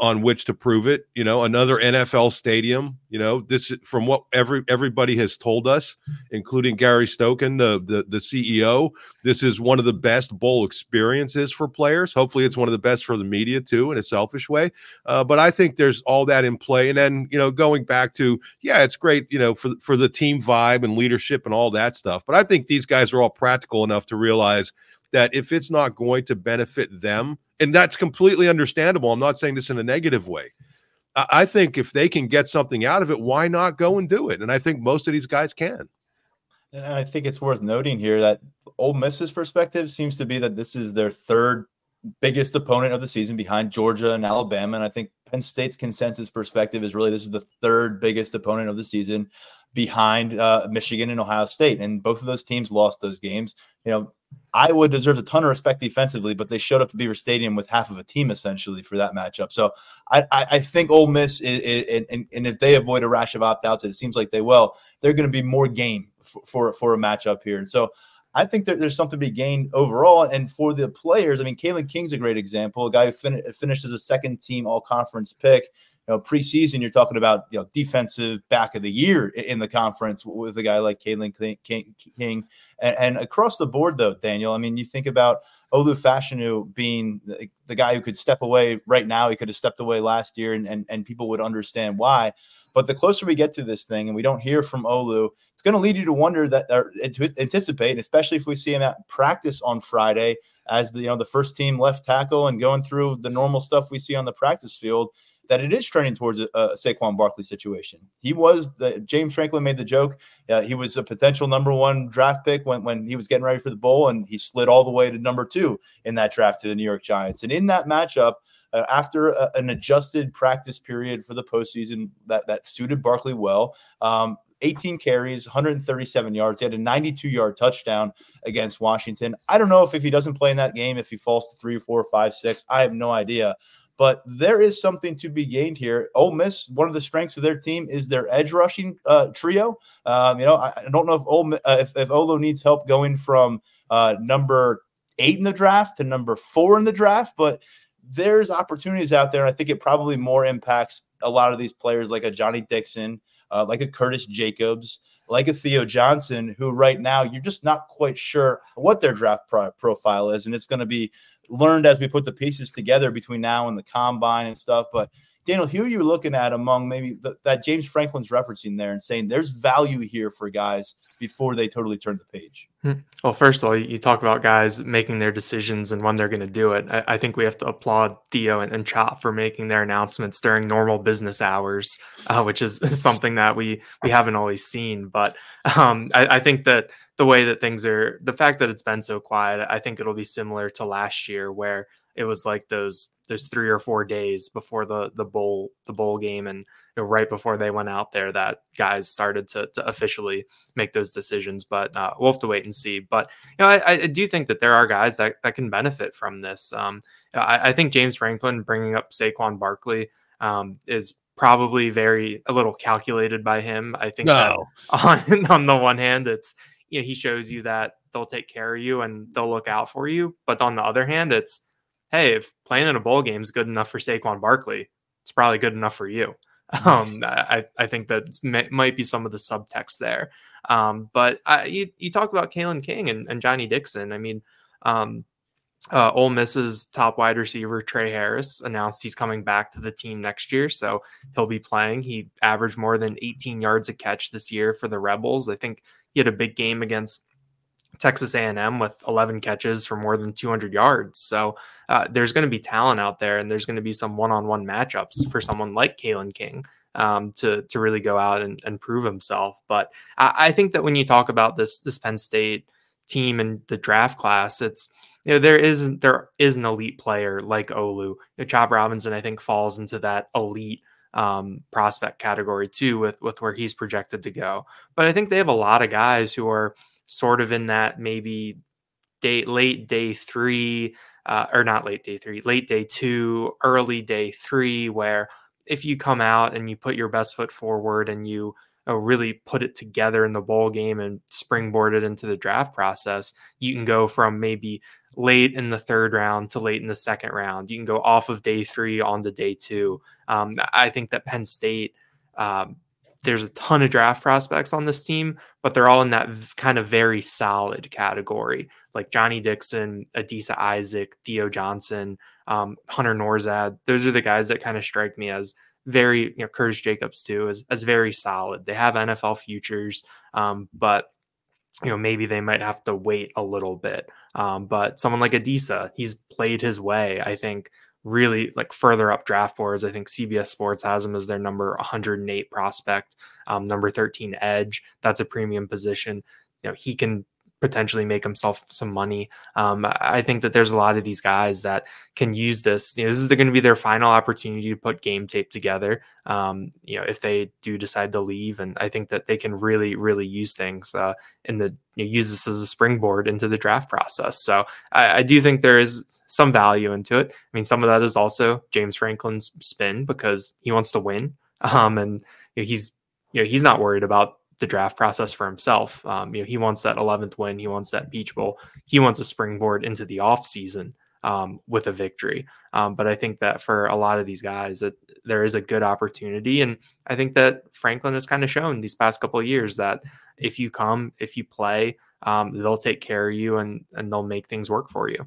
on which to prove it. You know, another NFL stadium. You know, this from what every everybody has told us, including Gary Stokan, the, the the CEO. This is one of the best bowl experiences for players. Hopefully, it's one of the best for the media too, in a selfish way. Uh, but I think there's all that in play. And then you know, going back to yeah, it's great. You know, for for the team vibe and leadership and all that stuff. But I think these guys are all practical enough to realize that if it's not going to benefit them and that's completely understandable. I'm not saying this in a negative way. I think if they can get something out of it, why not go and do it? And I think most of these guys can.
And I think it's worth noting here that Ole Miss's perspective seems to be that this is their third biggest opponent of the season behind Georgia and Alabama. And I think Penn State's consensus perspective is really this is the third biggest opponent of the season behind uh, Michigan and Ohio State. And both of those teams lost those games. You know, Iowa deserves a ton of respect defensively, but they showed up to Beaver Stadium with half of a team essentially for that matchup. So I, I, I think Ole Miss, is, is, and, and if they avoid a rash of opt outs, it seems like they will, they're going to be more game for, for, for a matchup here. And so I think that there's something to be gained overall. And for the players, I mean, Kalen King's a great example, a guy who fin- finished as a second team all conference pick you know, preseason, you're talking about you know defensive back of the year in the conference with a guy like King, King. And, and, across the board, though, Daniel. I mean, you think about Olu Fashanu being the, the, guy who could step away right now. He could have stepped away last year, and, and and people would understand why. But the closer we get to this thing, and we don't hear from Olu, it's going to lead you to wonder that, or to anticipate, and especially if we see him at practice on Friday as the you know the first team left tackle and going through the normal stuff we see on the practice field that it is trending towards a, a Saquon Barkley situation. He was the James Franklin made the joke. Uh, he was a potential number one draft pick when, when he was getting ready for the bowl, and he slid all the way to number two in that draft to the New York Giants. And in that matchup, uh, after a, an adjusted practice period for the postseason that that suited Barkley well. Um, 18 carries, 137 yards. He had a 92 yard touchdown against Washington. I don't know if, if he doesn't play in that game, if he falls to three, four, five, six. I have no idea but there is something to be gained here. Ole Miss, one of the strengths of their team is their edge rushing uh, trio. Um, you know, I, I, don't know if Ole, uh, if, if Olu needs help going from uh, number eight in the draft to number four in the draft, but there's opportunities out there. I think it probably more impacts a lot of these players like a Johnny Dixon, uh, like a Curtis Jacobs, like a Theo Johnson, who right now you're just not quite sure what their draft pro- profile is, and it's going to be learned as we put the pieces together between now and the combine and stuff. But Daniel, who are you looking at among maybe the, that James Franklin's referencing there and saying there's value here for guys before they totally turn the page?
Hmm. Well, first of all, you talk about guys making their decisions and when they're going to do it. I, I, think we have to applaud Theo and, and, Chop for making their announcements during normal business hours, uh, which is <laughs> something that we we haven't always seen. But um, I, I think that the way that things are the fact that it's been so quiet i think it'll be similar to last year where it was like those those three or four days before the the bowl the bowl game and you know, right before they went out there that guys started to, to officially make those decisions. But uh, we'll have to wait and see. But you know I, I, do think that there are guys that, that can benefit from this. Um, I, I, think james franklin bringing up saquon barkley um, is probably very a little calculated by him. I think no. that <laughs> on, on the one hand it's you know, he shows you that they'll take care of you and they'll look out for you. But on the other hand, it's hey, if playing in a bowl game is good enough for Saquon Barkley, it's probably good enough for you. <laughs> Um, I, I think that may, might be some of the subtext there. Um, but I, you, you talk about Kalen King and, and Johnny Dixon. I mean, um, uh, Ole Miss's top wide receiver Tre Harris announced he's coming back to the team next year, so he'll be playing. He averaged more than 18 yards a catch this year for the Rebels. I think he had a big game against Texas A&M with 11 catches for more than 200 yards. So uh, there's going to be talent out there, and there's going to be some one-on-one matchups for someone like Kalen King um, to to really go out and, and prove himself. But I, I, think that when you talk about this this Penn State team and the draft class, it's you know there is there is an elite player like Olu. You know, Chop Robinson, I think, falls into that elite um, prospect category too, with with where he's projected to go. But I think they have a lot of guys who are sort of in that maybe day late day three uh, or not late day three late day two early day three where if you come out and you put your best foot forward and you uh, really put it together in the bowl game and springboard it into the draft process you can go from maybe late in the third round to late in the second round you can go off of day three on to day two um, i think that penn state um, there's a ton of draft prospects on this team, but they're all in that kind of very solid category, like Johnny Dixon, Adisa Isaac, Theo Johnson, um, Hunter Nourzad. Those are the guys that kind of strike me as very, you know, Curtis Jacobs too, as, as very solid. They have NFL futures, um, but you know maybe they might have to wait a little bit. Um, but someone like Adisa, he's played his way, I think, really like further up draft boards. I think CBS Sports has him as their number 108 prospect, um, number 13 edge. That's a premium position. You know, he can potentially make himself some money. Um, I think that there's a lot of these guys that can use this. You know, this is going to be their final opportunity to put game tape together. Um, you know, if they do decide to leave, and I think that they can really, really use things uh, in the you know, use this as a springboard into the draft process. So I, I do think there is some value into it. I mean, some of that is also James Franklin's spin because he wants to win, <laughs> um, and you know, he's you know he's not worried about the draft process for himself. Um, you know, he wants that 11th win. He wants that Peach Bowl. He wants a springboard into the off season um, with a victory. Um, but I think that for a lot of these guys, that there is a good opportunity, and I think that Franklin has kind of shown these past couple of years that if you come, if you play, um, they'll take care of you and and they'll make things work for you.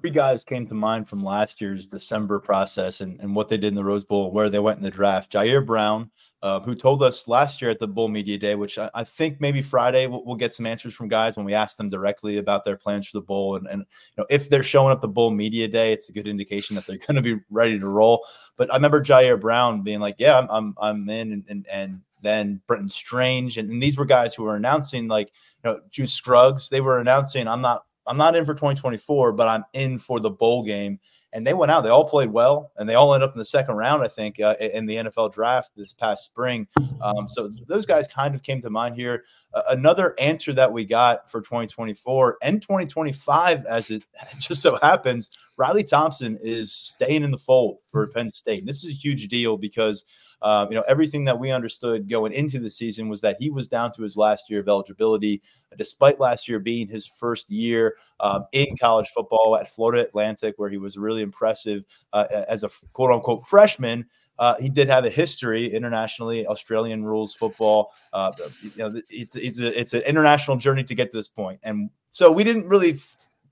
Three guys came to mind from last year's December process and, and what they did in the Rose Bowl, where they went in the draft. Ji'Ayir Brown, uh, who told us last year at the Bull Media Day, which I, I think maybe Friday we'll, we'll, get some answers from guys when we ask them directly about their plans for the Bowl. And, and you know, if they're showing up the Bull Media Day, it's a good indication that they're <laughs> going to be ready to roll. But I remember Ji'Ayir Brown being like, "Yeah, I'm I'm, I'm in," and, and, and then Brenton Strange, and, and, these were guys who were announcing like you know Juice Scruggs. They were announcing, "I'm not I'm not in for 2024, but I'm in for the bowl game." And they went out. They all played well, and they all ended up in the second round, I think, uh, in the NFL draft this past spring. Um, so those guys kind of came to mind here. Uh, another answer that we got for 2024 and 2025, as it <laughs> just so happens, Riley Thompson is staying in the fold for Penn State. And this is a huge deal because – uh, you know, everything that we understood going into the season was that he was down to his last year of eligibility, despite last year being his first year um, in college football at Florida Atlantic, where he was really impressive uh, as a quote unquote freshman. Uh, he did have a history internationally, Australian rules football. Uh, you know, it's it's a, it's an international journey to get to this point, and so we didn't really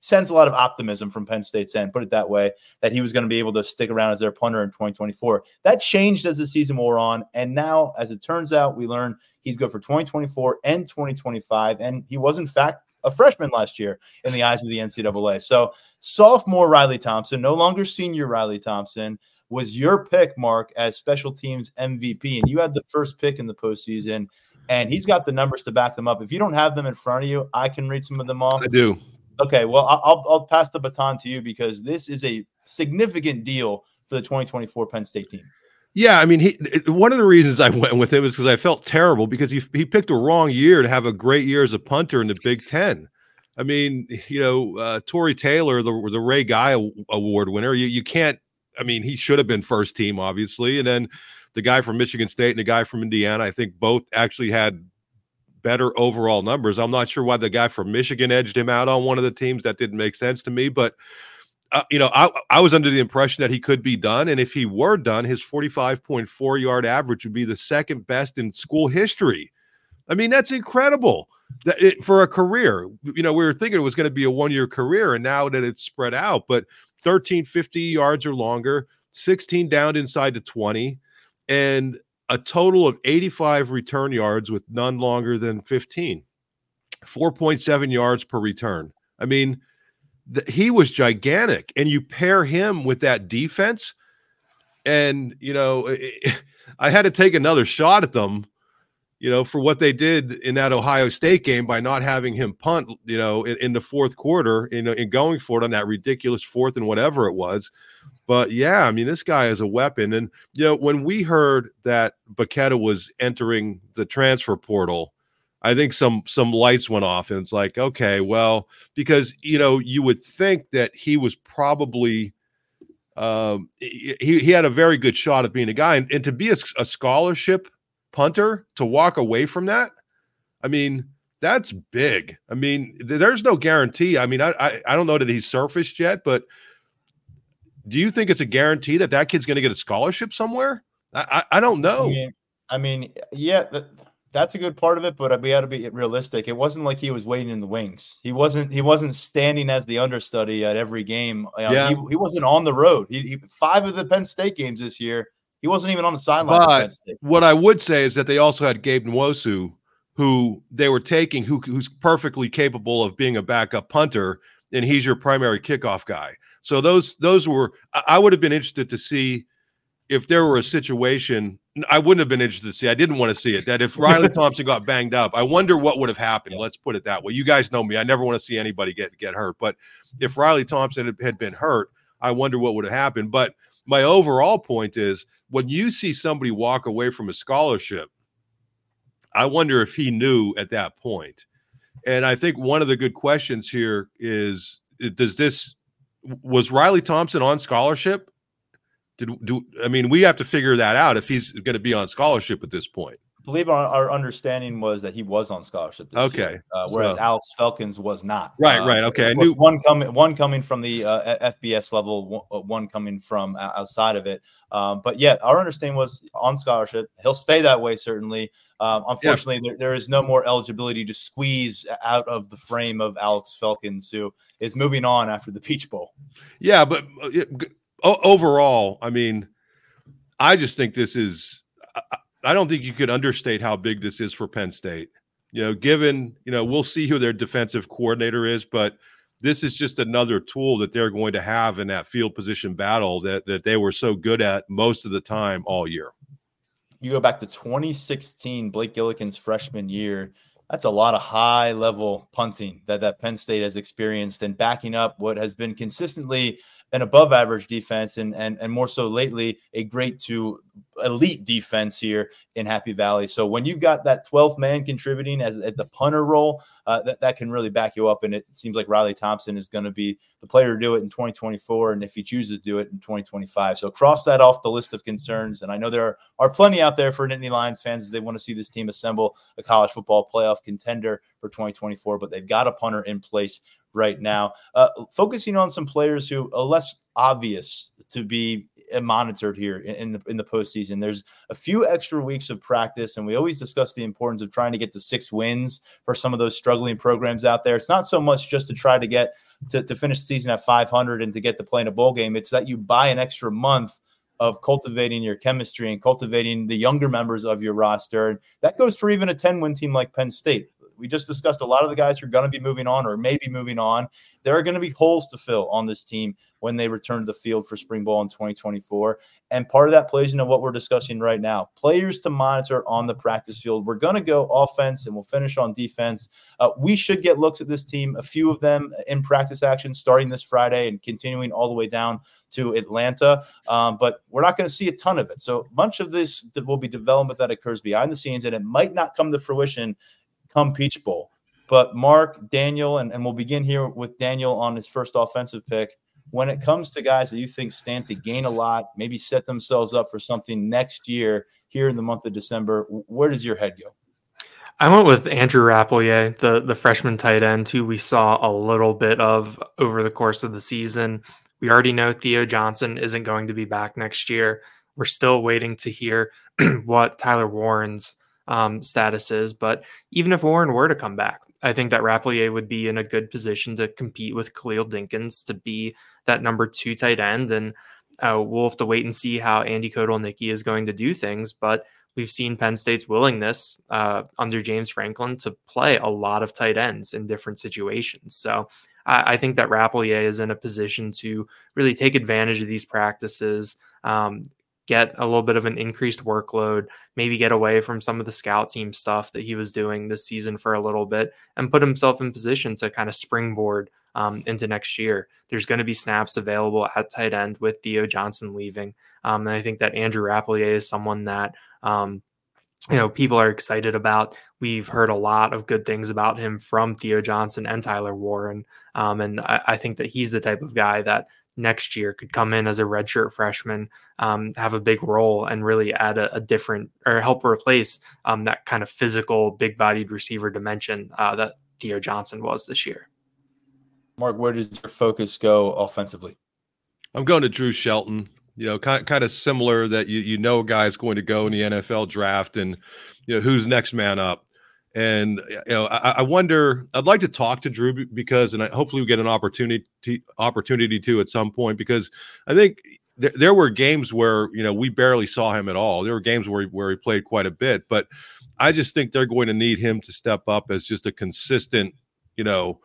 sends a lot of optimism from Penn State's end, put it that way, that he was going to be able to stick around as their punter in 2024. That changed as the season wore on. And now, as it turns out, we learn he's good for 2024 and 2025. And he was, in fact, a freshman last year in the eyes of the NCAA. So, sophomore Riley Thompson, no longer senior Riley Thompson, was your pick, Mark, as special teams MVP. And you had the first pick in the postseason. And he's got the numbers to back them up. If you don't have them in front of you, I can read some of them off.
I do.
Okay, well, I'll, I'll pass the baton to you because this is a significant deal for the 2024 Penn State team.
Yeah, I mean, he one of the reasons I <laughs> went with him is because I felt terrible because he he picked a wrong year to have a great year as a punter in the Big Ten. I mean, you know, uh, Tory Taylor, the the Ray Guy Award winner, you you can't. I mean, he should have been first team, obviously, and then the guy from Michigan State and the guy from Indiana, I think both actually had better overall numbers. I'm not sure why the guy from Michigan edged him out on one of the teams. That didn't make sense to me, but uh, you know, I, I was under the impression that he could be done. And if he were done, his 45.4 yard average would be the second best in school history. I mean, that's incredible that it, for a career. You know, we were thinking it was going to be a one year career, and now that it's spread out, but 13, 50 yards or longer, 16 down inside the 20, and a total of 85 return yards with none longer than 15, 4.7 yards per return. I mean, he was gigantic. And you pair him with that defense, and you know, <laughs> I had to take another shot at them, you know, for what they did in that Ohio State game by not having him punt, you know, in, in the fourth quarter, in, in going for it on that ridiculous fourth and whatever it was. But yeah, I mean, this guy is a weapon. And you know, when we heard that Bacchetta was entering the transfer portal, I think some some lights went off, and it's like, okay, well, because you know, you would think that he was probably um, he he had a very good shot of being a guy, and, and to be a, a scholarship punter to walk away from that, I mean, that's big. I mean, there's no guarantee. I mean, I, I, I don't know that he's surfaced yet, but do you think it's a guarantee that that kid's going to get a scholarship somewhere? I, I, I don't know.
I mean, I mean yeah, that's a good part of it, but uh, we got to be realistic. It wasn't like he was waiting in the wings. He wasn't. He wasn't standing as the understudy at every game. Uh, yeah. He, he, wasn't on the road. He, he, five of the Penn State games this year, he wasn't even on the sideline.
what I would say is that they also had Gabe Nwosu, who they were taking, who, who's perfectly capable of being a backup punter, and he's your primary kickoff guy. So those those were. I would have been interested to see if there were a situation I wouldn't have been interested to see. I didn't want to see it. That if Riley <laughs> Thompson got banged up, I wonder what would have happened. Let's put it that way. You guys know me. I never want to see anybody get get hurt. But if Riley Thompson had been hurt, I wonder what would have happened. But my overall point is when you see somebody walk away from a scholarship, I wonder if he knew at that point. And I think one of the good questions here is does this was Riley Thompson on scholarship did do I mean we have to figure that out if he's going to be on scholarship at this point.
I believe our, our understanding was that he was on scholarship. okay, year, uh, whereas so. Alex Felkins was not.
Right, uh, right. Okay,
I knew one coming one coming from the uh, FBS level, uh, one coming from outside of it. Um, but yeah, our understanding was on scholarship. He'll stay that way certainly. Um, unfortunately, yeah. there, there is no more eligibility to squeeze out of the frame of Alex Felkins, who is moving on after the Peach Bowl.
Yeah, but uh, overall, I mean, I just think this is. I, I don't think you could understate how big this is for Penn State. You know, given you know, we'll see who their defensive coordinator is, but this is just another tool that they're going to have in that field position battle that that they were so good at most of the time all year.
You go back to 2016, Blake Gillikin's freshman year. That's a lot of high level punting that that Penn State has experienced and backing up what has been consistently an above average defense and, and and more so lately a great to elite defense here in Happy Valley. So when you've got that 12th man contributing as at the punter role, uh, that, that can really back you up. And it seems like Riley Thompson is going to be the player to do it in 2024. And if he chooses to do it in 2025. So cross that off the list of concerns. And I know there are, are plenty out there for Nittany Lions fans as they want to see this team assemble a college football playoff contender for 2024, but they've got a punter in place right now. Uh, focusing on some players who are less obvious to be uh, monitored here in the in the postseason. There's a few extra weeks of practice, and we always discuss the importance of trying to get to six wins for some of those struggling programs out there. It's not so much just to try to get to, to finish the season at 500 and to get to play in a bowl game. It's that you buy an extra month of cultivating your chemistry and cultivating the younger members of your roster. And that goes for even a 10 win team like Penn State. We just discussed a lot of the guys who are going to be moving on or maybe moving on. There are going to be holes to fill on this team when they return to the field for spring ball in 2024. And part of that plays into what we're discussing right now players to monitor on the practice field. We're going to go offense and we'll finish on defense. Uh, we should get looks at this team, a few of them in practice action starting this Friday and continuing all the way down to Atlanta. Um, but we're not going to see a ton of it. So much of this will be development that occurs behind the scenes, and it might not come to fruition come Peach Bowl. But Mark, Daniel, and, and we'll begin here with Daniel on his first offensive pick. When it comes to guys that you think stand to gain a lot, maybe set themselves up for something next year here in the month of December, where does your head go?
I went with Andrew Rappleyea, the the freshman tight end, who we saw a little bit of over the course of the season. We already know Theo Johnson isn't going to be back next year. We're still waiting to hear <clears throat> what Tyler Warren's um, status is. But even if Warren were to come back, I think that Rappleyea would be in a good position to compete with Khalil Dinkins to be that number two tight end. And uh, we'll have to wait and see how Andy Kotelnicki is going to do things. But we've seen Penn State's willingness uh, under James Franklin to play a lot of tight ends in different situations. So I, I think that Rappleyea is in a position to really take advantage of these practices, um, get a little bit of an increased workload, maybe get away from some of the scout team stuff that he was doing this season for a little bit, and put himself in position to kind of springboard um, into next year. There's going to be snaps available at tight end with Theo Johnson leaving. Um, and I think that Andrew Rappleyea is someone that, um, you know, people are excited about. We've heard a lot of good things about him from Theo Johnson and Tyler Warren. Um, and I, I, think that he's the type of guy that next year could come in as a redshirt freshman, um, have a big role, and really add a, a different or help replace um, that kind of physical, big bodied receiver dimension uh, that Theo Johnson was this year.
Mark, where does your focus go offensively?
I'm going to Drew Shelton. You know, kind kind of similar that you you know a guy's going to go in the NFL draft, and you know who's next man up. And you know, I, I wonder. I'd like to talk to Drew because, and I, hopefully we get an opportunity opportunity to at some point because I think th- there were games where you know we barely saw him at all. There were games where he, where he played quite a bit, but I just think they're going to need him to step up as just a consistent, you know,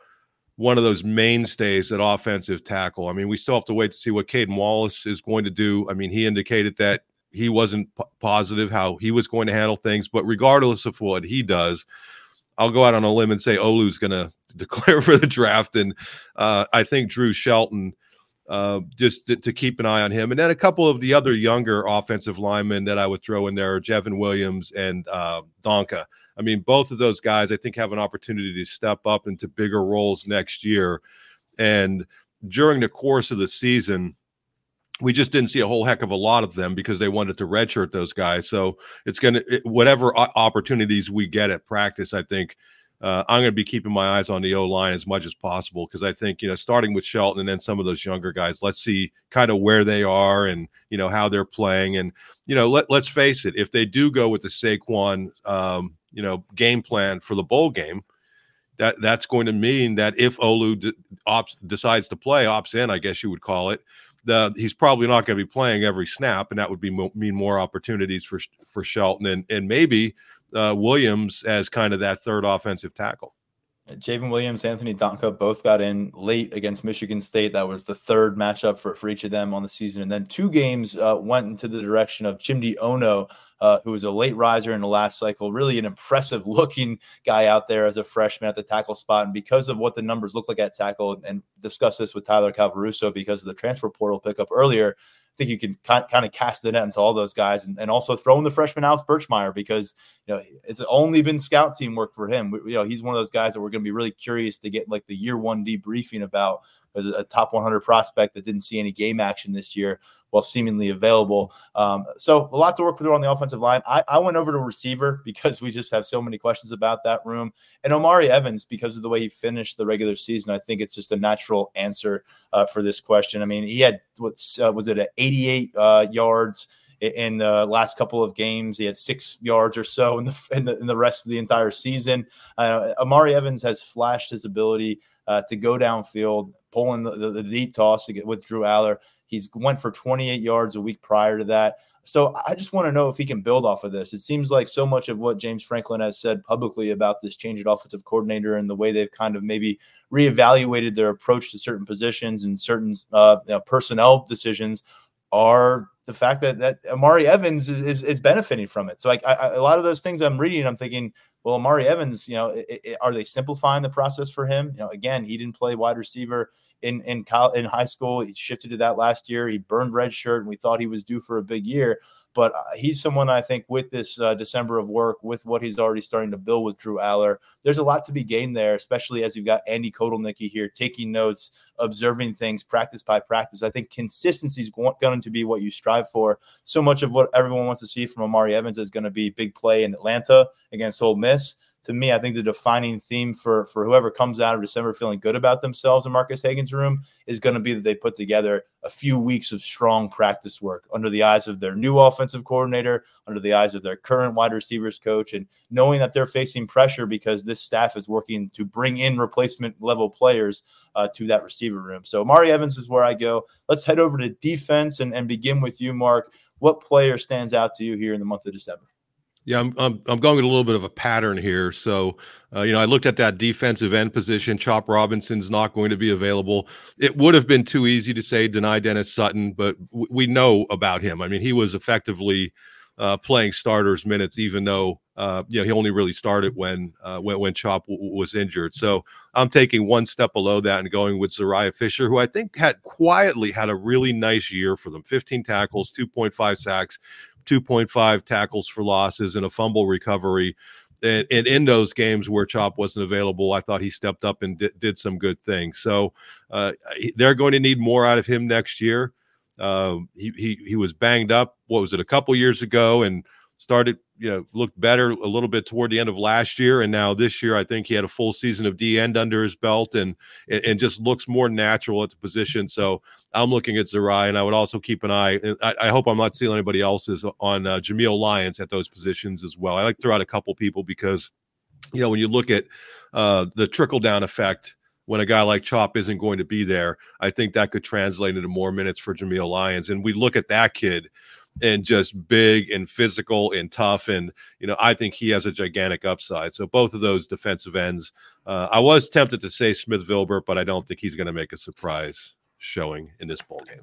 one of those mainstays at offensive tackle. I mean, we still have to wait to see what Caedan Wallace is going to do. I mean, he indicated that he wasn't p- positive how he was going to handle things, but regardless of what he does, I'll go out on a limb and say Olu's going <laughs> to declare for the draft, and uh, I think Drew Shelton. Uh, just to, to, keep an eye on him, and then a couple of the other younger offensive linemen that I would throw in there, are J'ven Williams and uh, Donkoh. I mean, both of those guys, I think, have an opportunity to step up into bigger roles next year. And during the course of the season, we just didn't see a whole heck of a lot of them because they wanted to redshirt those guys. So it's going to, whatever opportunities we get at practice, I think uh, I'm going to be keeping my eyes on the O line as much as possible because I think you know starting with Shelton and then some of those younger guys, let's see kind of where they are and you know how they're playing and you know let let's face it, if they do go with the Saquon um, you know game plan for the bowl game, that that's going to mean that if Olu d- ops, decides to play opts in, I guess you would call it, the, he's probably not going to be playing every snap, and that would be mo- mean more opportunities for for Shelton and and maybe uh, Williams as kind of that third offensive tackle.
J'ven Williams, Anthony Donkoh both got in late against Michigan State. That was the third matchup for, for each of them on the season. And then two games uh, went into the direction of Chimdy Onoh, uh, who was a late riser in the last cycle, really an impressive <laughs> looking guy out there as a freshman at the tackle spot. And because of what the numbers look like at tackle, and discuss this with Tyler Calvaruso because of the transfer portal pickup earlier, think you can kind of cast the net into all those guys and, and also throw in the freshman Alex Birchmeier because you know it's only been scout team work for him. You know, he's one of those guys that we're going to be really curious to get like the year one debriefing about as a top 100 prospect that didn't see any game action this year while seemingly available. Um, so a lot to work with on the offensive line. I, I, went over to receiver <laughs> because we just have so many questions about that room. And Omari Evans, because of the way he finished the regular season, I think it's just a natural answer uh, for this question. I mean, he had what's uh, was it at 88 uh, yards in the last couple of games. He had six yards or so in the <laughs> in the, in the rest of the entire season. Uh, Omari Evans has flashed his ability uh, to go downfield, pulling the, the, the, deep toss to get with Drew Allar. He's went for 28 yards a week prior to that. So I just want to know if he can build off of this. It seems like so much of what James Franklin has said publicly about this change at offensive coordinator and the way they've kind of maybe reevaluated their approach to certain positions and certain uh, you know, personnel decisions are the fact that that Omari Evans is, is, is benefiting from it. So like I, I, a lot of those things I'm reading, I'm thinking, well, Omari Evans, you know, it, it, are they simplifying the process for him? You know, again, he didn't play wide receiver in in college, in high school. He shifted to that last year. He burned red shirt, and we thought he was due for a big year. But uh, he's someone I think with this uh, December of work, with what he's already starting to build with Drew Allar, there's a lot to be gained there, especially as you've got Andy Kotelnicki here taking notes, observing things practice by practice. I think consistency is going to be what you strive for. So much of what everyone wants to see from Omari Evans is going to be big play in Atlanta against Ole Miss to me, I think the defining theme for for whoever comes out of December feeling good about themselves in Marques Hagans' room is going to be that they put together a few weeks of strong practice work under the eyes of their new offensive coordinator, under the eyes of their current wide receivers coach, and knowing that they're facing pressure because this staff is working to bring in replacement level players uh, to that receiver room. So Mari Evans is where I go. Let's head over to defense and, and begin with you, Mark. What player stands out to you here in the month of December?
Yeah, I'm, I'm, I'm going with a little bit of a pattern here. So, uh, you know, I looked at that defensive end position. Chop Robinson's not going to be available. It would have been too easy to say Dani Dennis-Sutton, but w- we know about him. I mean, he was effectively uh, playing starters minutes, even though uh, you know he only really started when uh, when when Chop w- was injured. So I'm taking one step below that and going with Zuriah Fisher, who I think had quietly had a really nice year for them: 15 tackles, 2.5 sacks 2.5 tackles for losses and a fumble recovery. And, and, in those games where Chop wasn't available, I thought he stepped up and did, some good things. So uh, they're going to need more out of him next year. Uh, he, he he was banged up. What was it? A couple years ago, and started you know looked better a little bit toward the end of last year. And now this year i think he had a full season of d end under his belt and and just looks more natural at the position. So i'm looking at Zuriah, and i would also keep an eye i, I hope i'm not seeing anybody else's on uh, Jameial Lyons at those positions as well. I like to throw out a couple people because you know when you look at uh, the trickle down effect when a guy like Chop isn't going to be there, I think that could translate into more minutes for Jameial Lyons. And we look at that kid and just big and physical and tough. And, you know, I think he has a gigantic upside. So both of those defensive ends, uh, I was tempted to say Smith Vilbert, but I don't think he's going to make a surprise showing in this bowl game.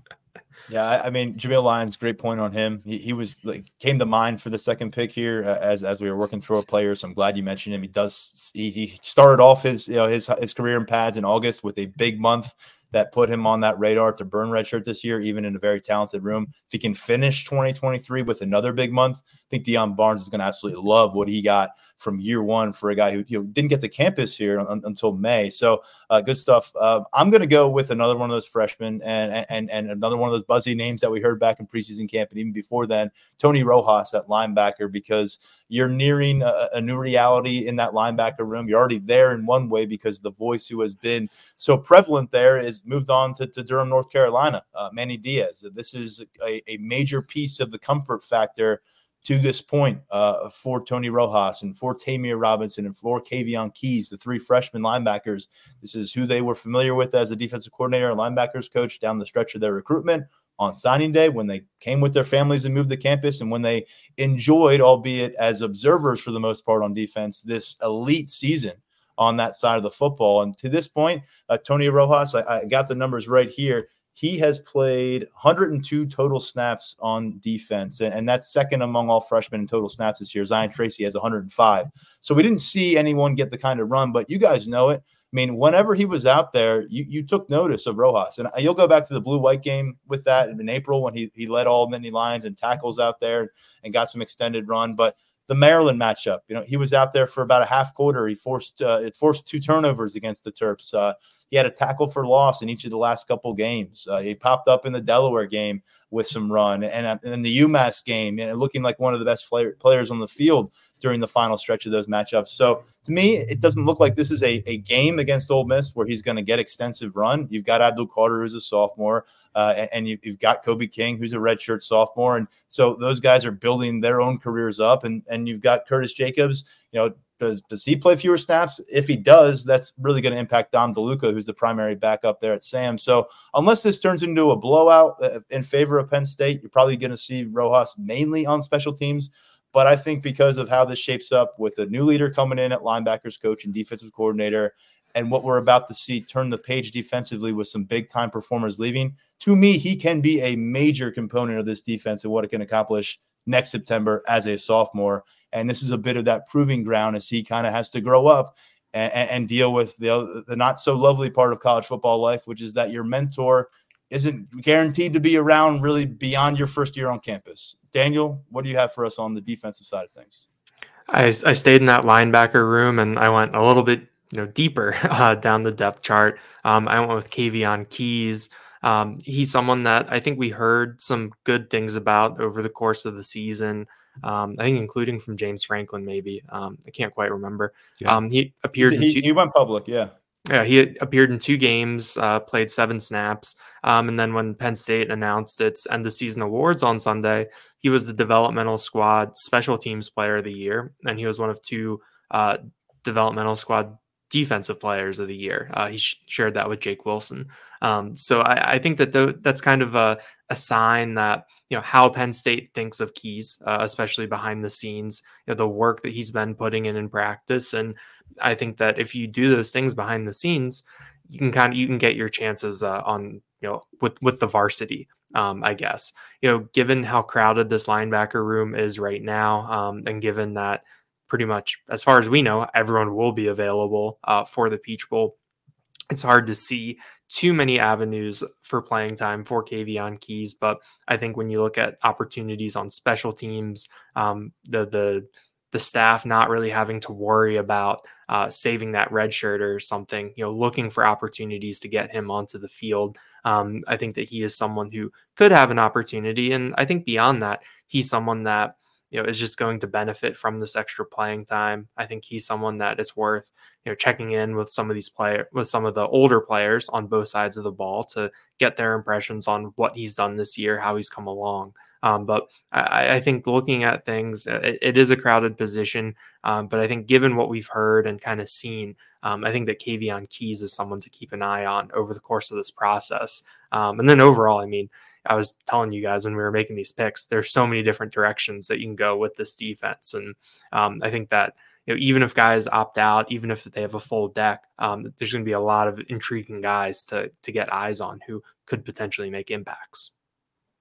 Yeah, I mean Jameial Lyons, great point on him. He, he was like came to mind for the second pick here uh, as as we were working through a player. So I'm glad you mentioned him. He does he, he started off his you know his his career in pads in August with a big month that put him on that radar to burn redshirt this year, even in a very talented room. If he can finish 2023 with another big month, I think Deion Barnes is going to absolutely love what he got from year one for a guy who you know, didn't get to campus here un- until May. So uh, good stuff. Uh, I'm going to go with another one of those freshmen and, and and another one of those buzzy names that we heard back in preseason camp and even before then, Tony Rojas that linebacker, because you're nearing a, a new reality in that linebacker room. You're already there in one way because the voice who has been so prevalent there is moved on to, to Durham, North Carolina, uh, Manny Diaz. This is a, a major piece of the comfort factor to this point uh, for Tony Rojas and for Ta'Mere Robinson and for Kaveion Keys, the three freshman linebackers. This is who they were familiar with as the defensive coordinator and linebackers coach down the stretch of their recruitment on signing day when they came with their families and moved to campus and when they enjoyed, albeit as observers for the most part on defense, this elite season on that side of the football. And to this point, uh, Tony Rojas, I, I got the numbers right here he has played 102 total snaps on defense, and that's second among all freshmen in total snaps this year. Zion Tracy has 105. So we didn't see anyone get the kind of run, but you guys know it. I mean, whenever he was out there, you, you took notice of Rojas. And uh, you'll go back to the blue white game with that in April when he, he led all Nittany Lions and tackles out there and got some extended run. But the Maryland matchup. You know, he was out there for about a half quarter. He forced uh, it forced two turnovers against the Terps. Uh, he had a tackle for loss in each of the last couple games. Uh, he popped up in the Delaware game with some run, and, uh, in the UMass game, and looking like one of the best players on the field during the final stretch of those matchups. So to me, it doesn't look like this is a, a game against Ole Miss where he's going to get extensive run. You've got Abdul Carter, who's a sophomore. Uh, and, and you, have got Kobe King, who's a redshirt sophomore, and so those guys are building their own careers up. And and you've got Curtis Jacobs. You know, does does he play fewer snaps? If he does, that's really going to impact Dom DeLuca, who's the primary backup there at Sam. So unless this turns into a blowout uh, in favor of Penn State, you're probably going to see Rojas mainly on special teams. But I think because of how this shapes up with a new leader coming in at linebackers coach and defensive coordinator, and what we're about to see turn the page defensively with some big time performers leaving, to me, he can be a major component of this defense and what it can accomplish next September as a sophomore. And this is a bit of that proving ground as he kind of has to grow up and, and deal with the, the not so lovely part of college football life, which is that your mentor isn't guaranteed to be around really beyond your first year on campus. Daniel, what do you have for us on the defensive side of things?
I, I stayed in that linebacker room and I went a little bit you know deeper <laughs> uh, down the depth chart. Um, I went with Kaveion Keys. Um, he's someone that I think we heard some good things about over the course of the season. Um, I think including from James Franklin, maybe. Um, I can't quite remember.
Yeah.
Um, he appeared.
He,
in two-
he went public, yeah.
Yeah, he appeared in two games, uh, played seven snaps, um, and then when Penn State announced its end of season awards on Sunday, he was the developmental squad special teams player of the year, and he was one of two uh, developmental squad defensive players of the year. Uh, he sh- shared that with Jake Wilson. Um, so I, I, think that th- that's kind of a, a, sign that you know how Penn State thinks of Keys, uh, especially behind the scenes, you know, the work that he's been putting in in practice, and I think that if you do those things behind the scenes, you can kind of you can get your chances uh, on you know with with the varsity. Um, I guess you know, given how crowded this linebacker room is right now, um, and given that pretty much, as far as we know, everyone will be available uh, for the Peach Bowl. It's hard to see too many avenues for playing time for Kaveion Keys, but I think when you look at opportunities on special teams, um, the the the staff not really having to worry about uh, saving that red shirt or something, you know, looking for opportunities to get him onto the field. Um, I think that he is someone who could have an opportunity, and I think beyond that, he's someone that you know is just going to benefit from this extra playing time. I think he's someone that is worth you know checking in with some of these player with some of the older players on both sides of the ball to get their impressions on what he's done this year, how he's come along. Um, but I, I, think looking at things, uh, it, it is a crowded position. Um, but I think given what we've heard and kind of seen, um, I think that Kaveion Keys is someone to keep an eye on over the course of this process. Um, and then overall, I mean, I was telling you guys when we were making these picks, there's so many different directions that you can go with this defense, and um, I think that you know, even if guys opt out, even if they have a full deck, um, there's going to be a lot of intriguing guys to to get eyes on who could potentially make impacts.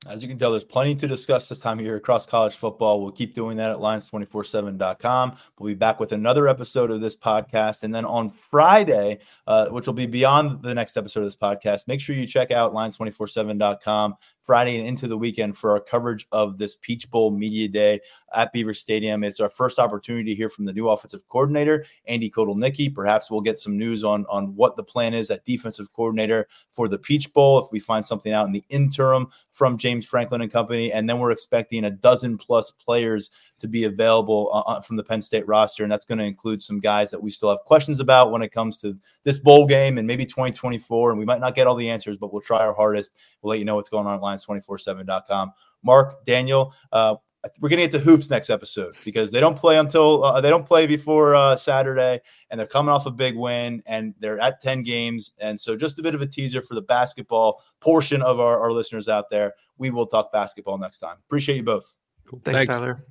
As you can tell, there's plenty to discuss this time of year across college football. We'll keep doing that at lions247.com. We'll be back with another episode of this podcast. And then on Friday, uh, which will be beyond the next episode of this podcast, make sure you check out lions247.com Friday and into the weekend for our coverage of this Peach Bowl Media Day at Beaver Stadium. It's our first opportunity to hear from the new offensive coordinator, Andy Kotelnicki. Perhaps we'll get some news on, on what the plan is at defensive coordinator for the Peach Bowl if we find something out in the interim from James Franklin and company. And then we're expecting a dozen plus players to be available uh, uh, from the Penn State roster. And that's going to include some guys that we still have questions about when it comes to this bowl game and maybe 2024. And we might not get all the answers, but we'll try our hardest. We'll let you know what's going on at lions247.com. Mark, Daniel, uh, we're gonna get to hoops next episode because they don't play until uh, they don't play before uh, Saturday, and they're coming off a big win, and they're at ten games, and so just a bit of a teaser for the basketball portion of our, our listeners out there. We will talk basketball next time. Appreciate you both.
Thanks, Thanks, Tyler.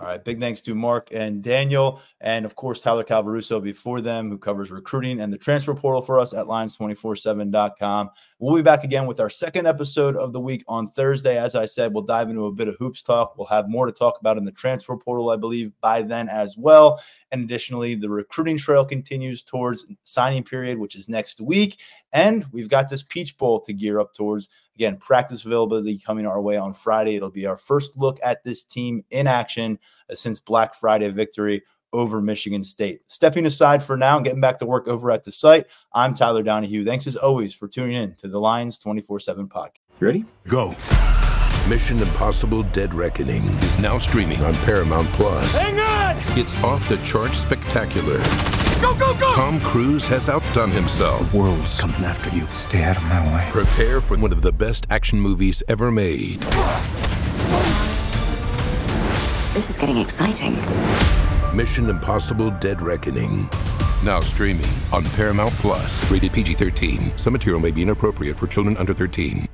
All right. Big thanks to Mark and Daniel, and of course, Tyler Calvaruso before them, who covers recruiting and the transfer portal for us at lions247.com. We'll be back again with our second episode of the week on Thursday. As I said, we'll dive into a bit of hoops talk. We'll have more to talk about in the transfer portal, I believe, by then as well. And additionally, the recruiting trail continues towards signing period, which is next week. And we've got this Peach Bowl to gear up towards. Again, practice availability coming our way on Friday. It'll be our first look at this team in action uh, since Black Friday victory over Michigan State. Stepping aside for now and getting back to work over at the site, I'm Tyler Donohue. Thanks as always for tuning in to the Lions 24 7 podcast.
Ready? Go. Mission Impossible Dead Reckoning is now streaming on Paramount Plus.
Hang on!
It's off the chart spectacular.
Go, go, go!
Tom Cruise has outdone himself.
The world's coming after you. Stay out of my way.
Prepare for one of the best action movies ever made.
This is getting exciting.
Mission Impossible Dead Reckoning. Now streaming on Paramount Plus. Rated PG 13. Some material may be inappropriate for children under 13.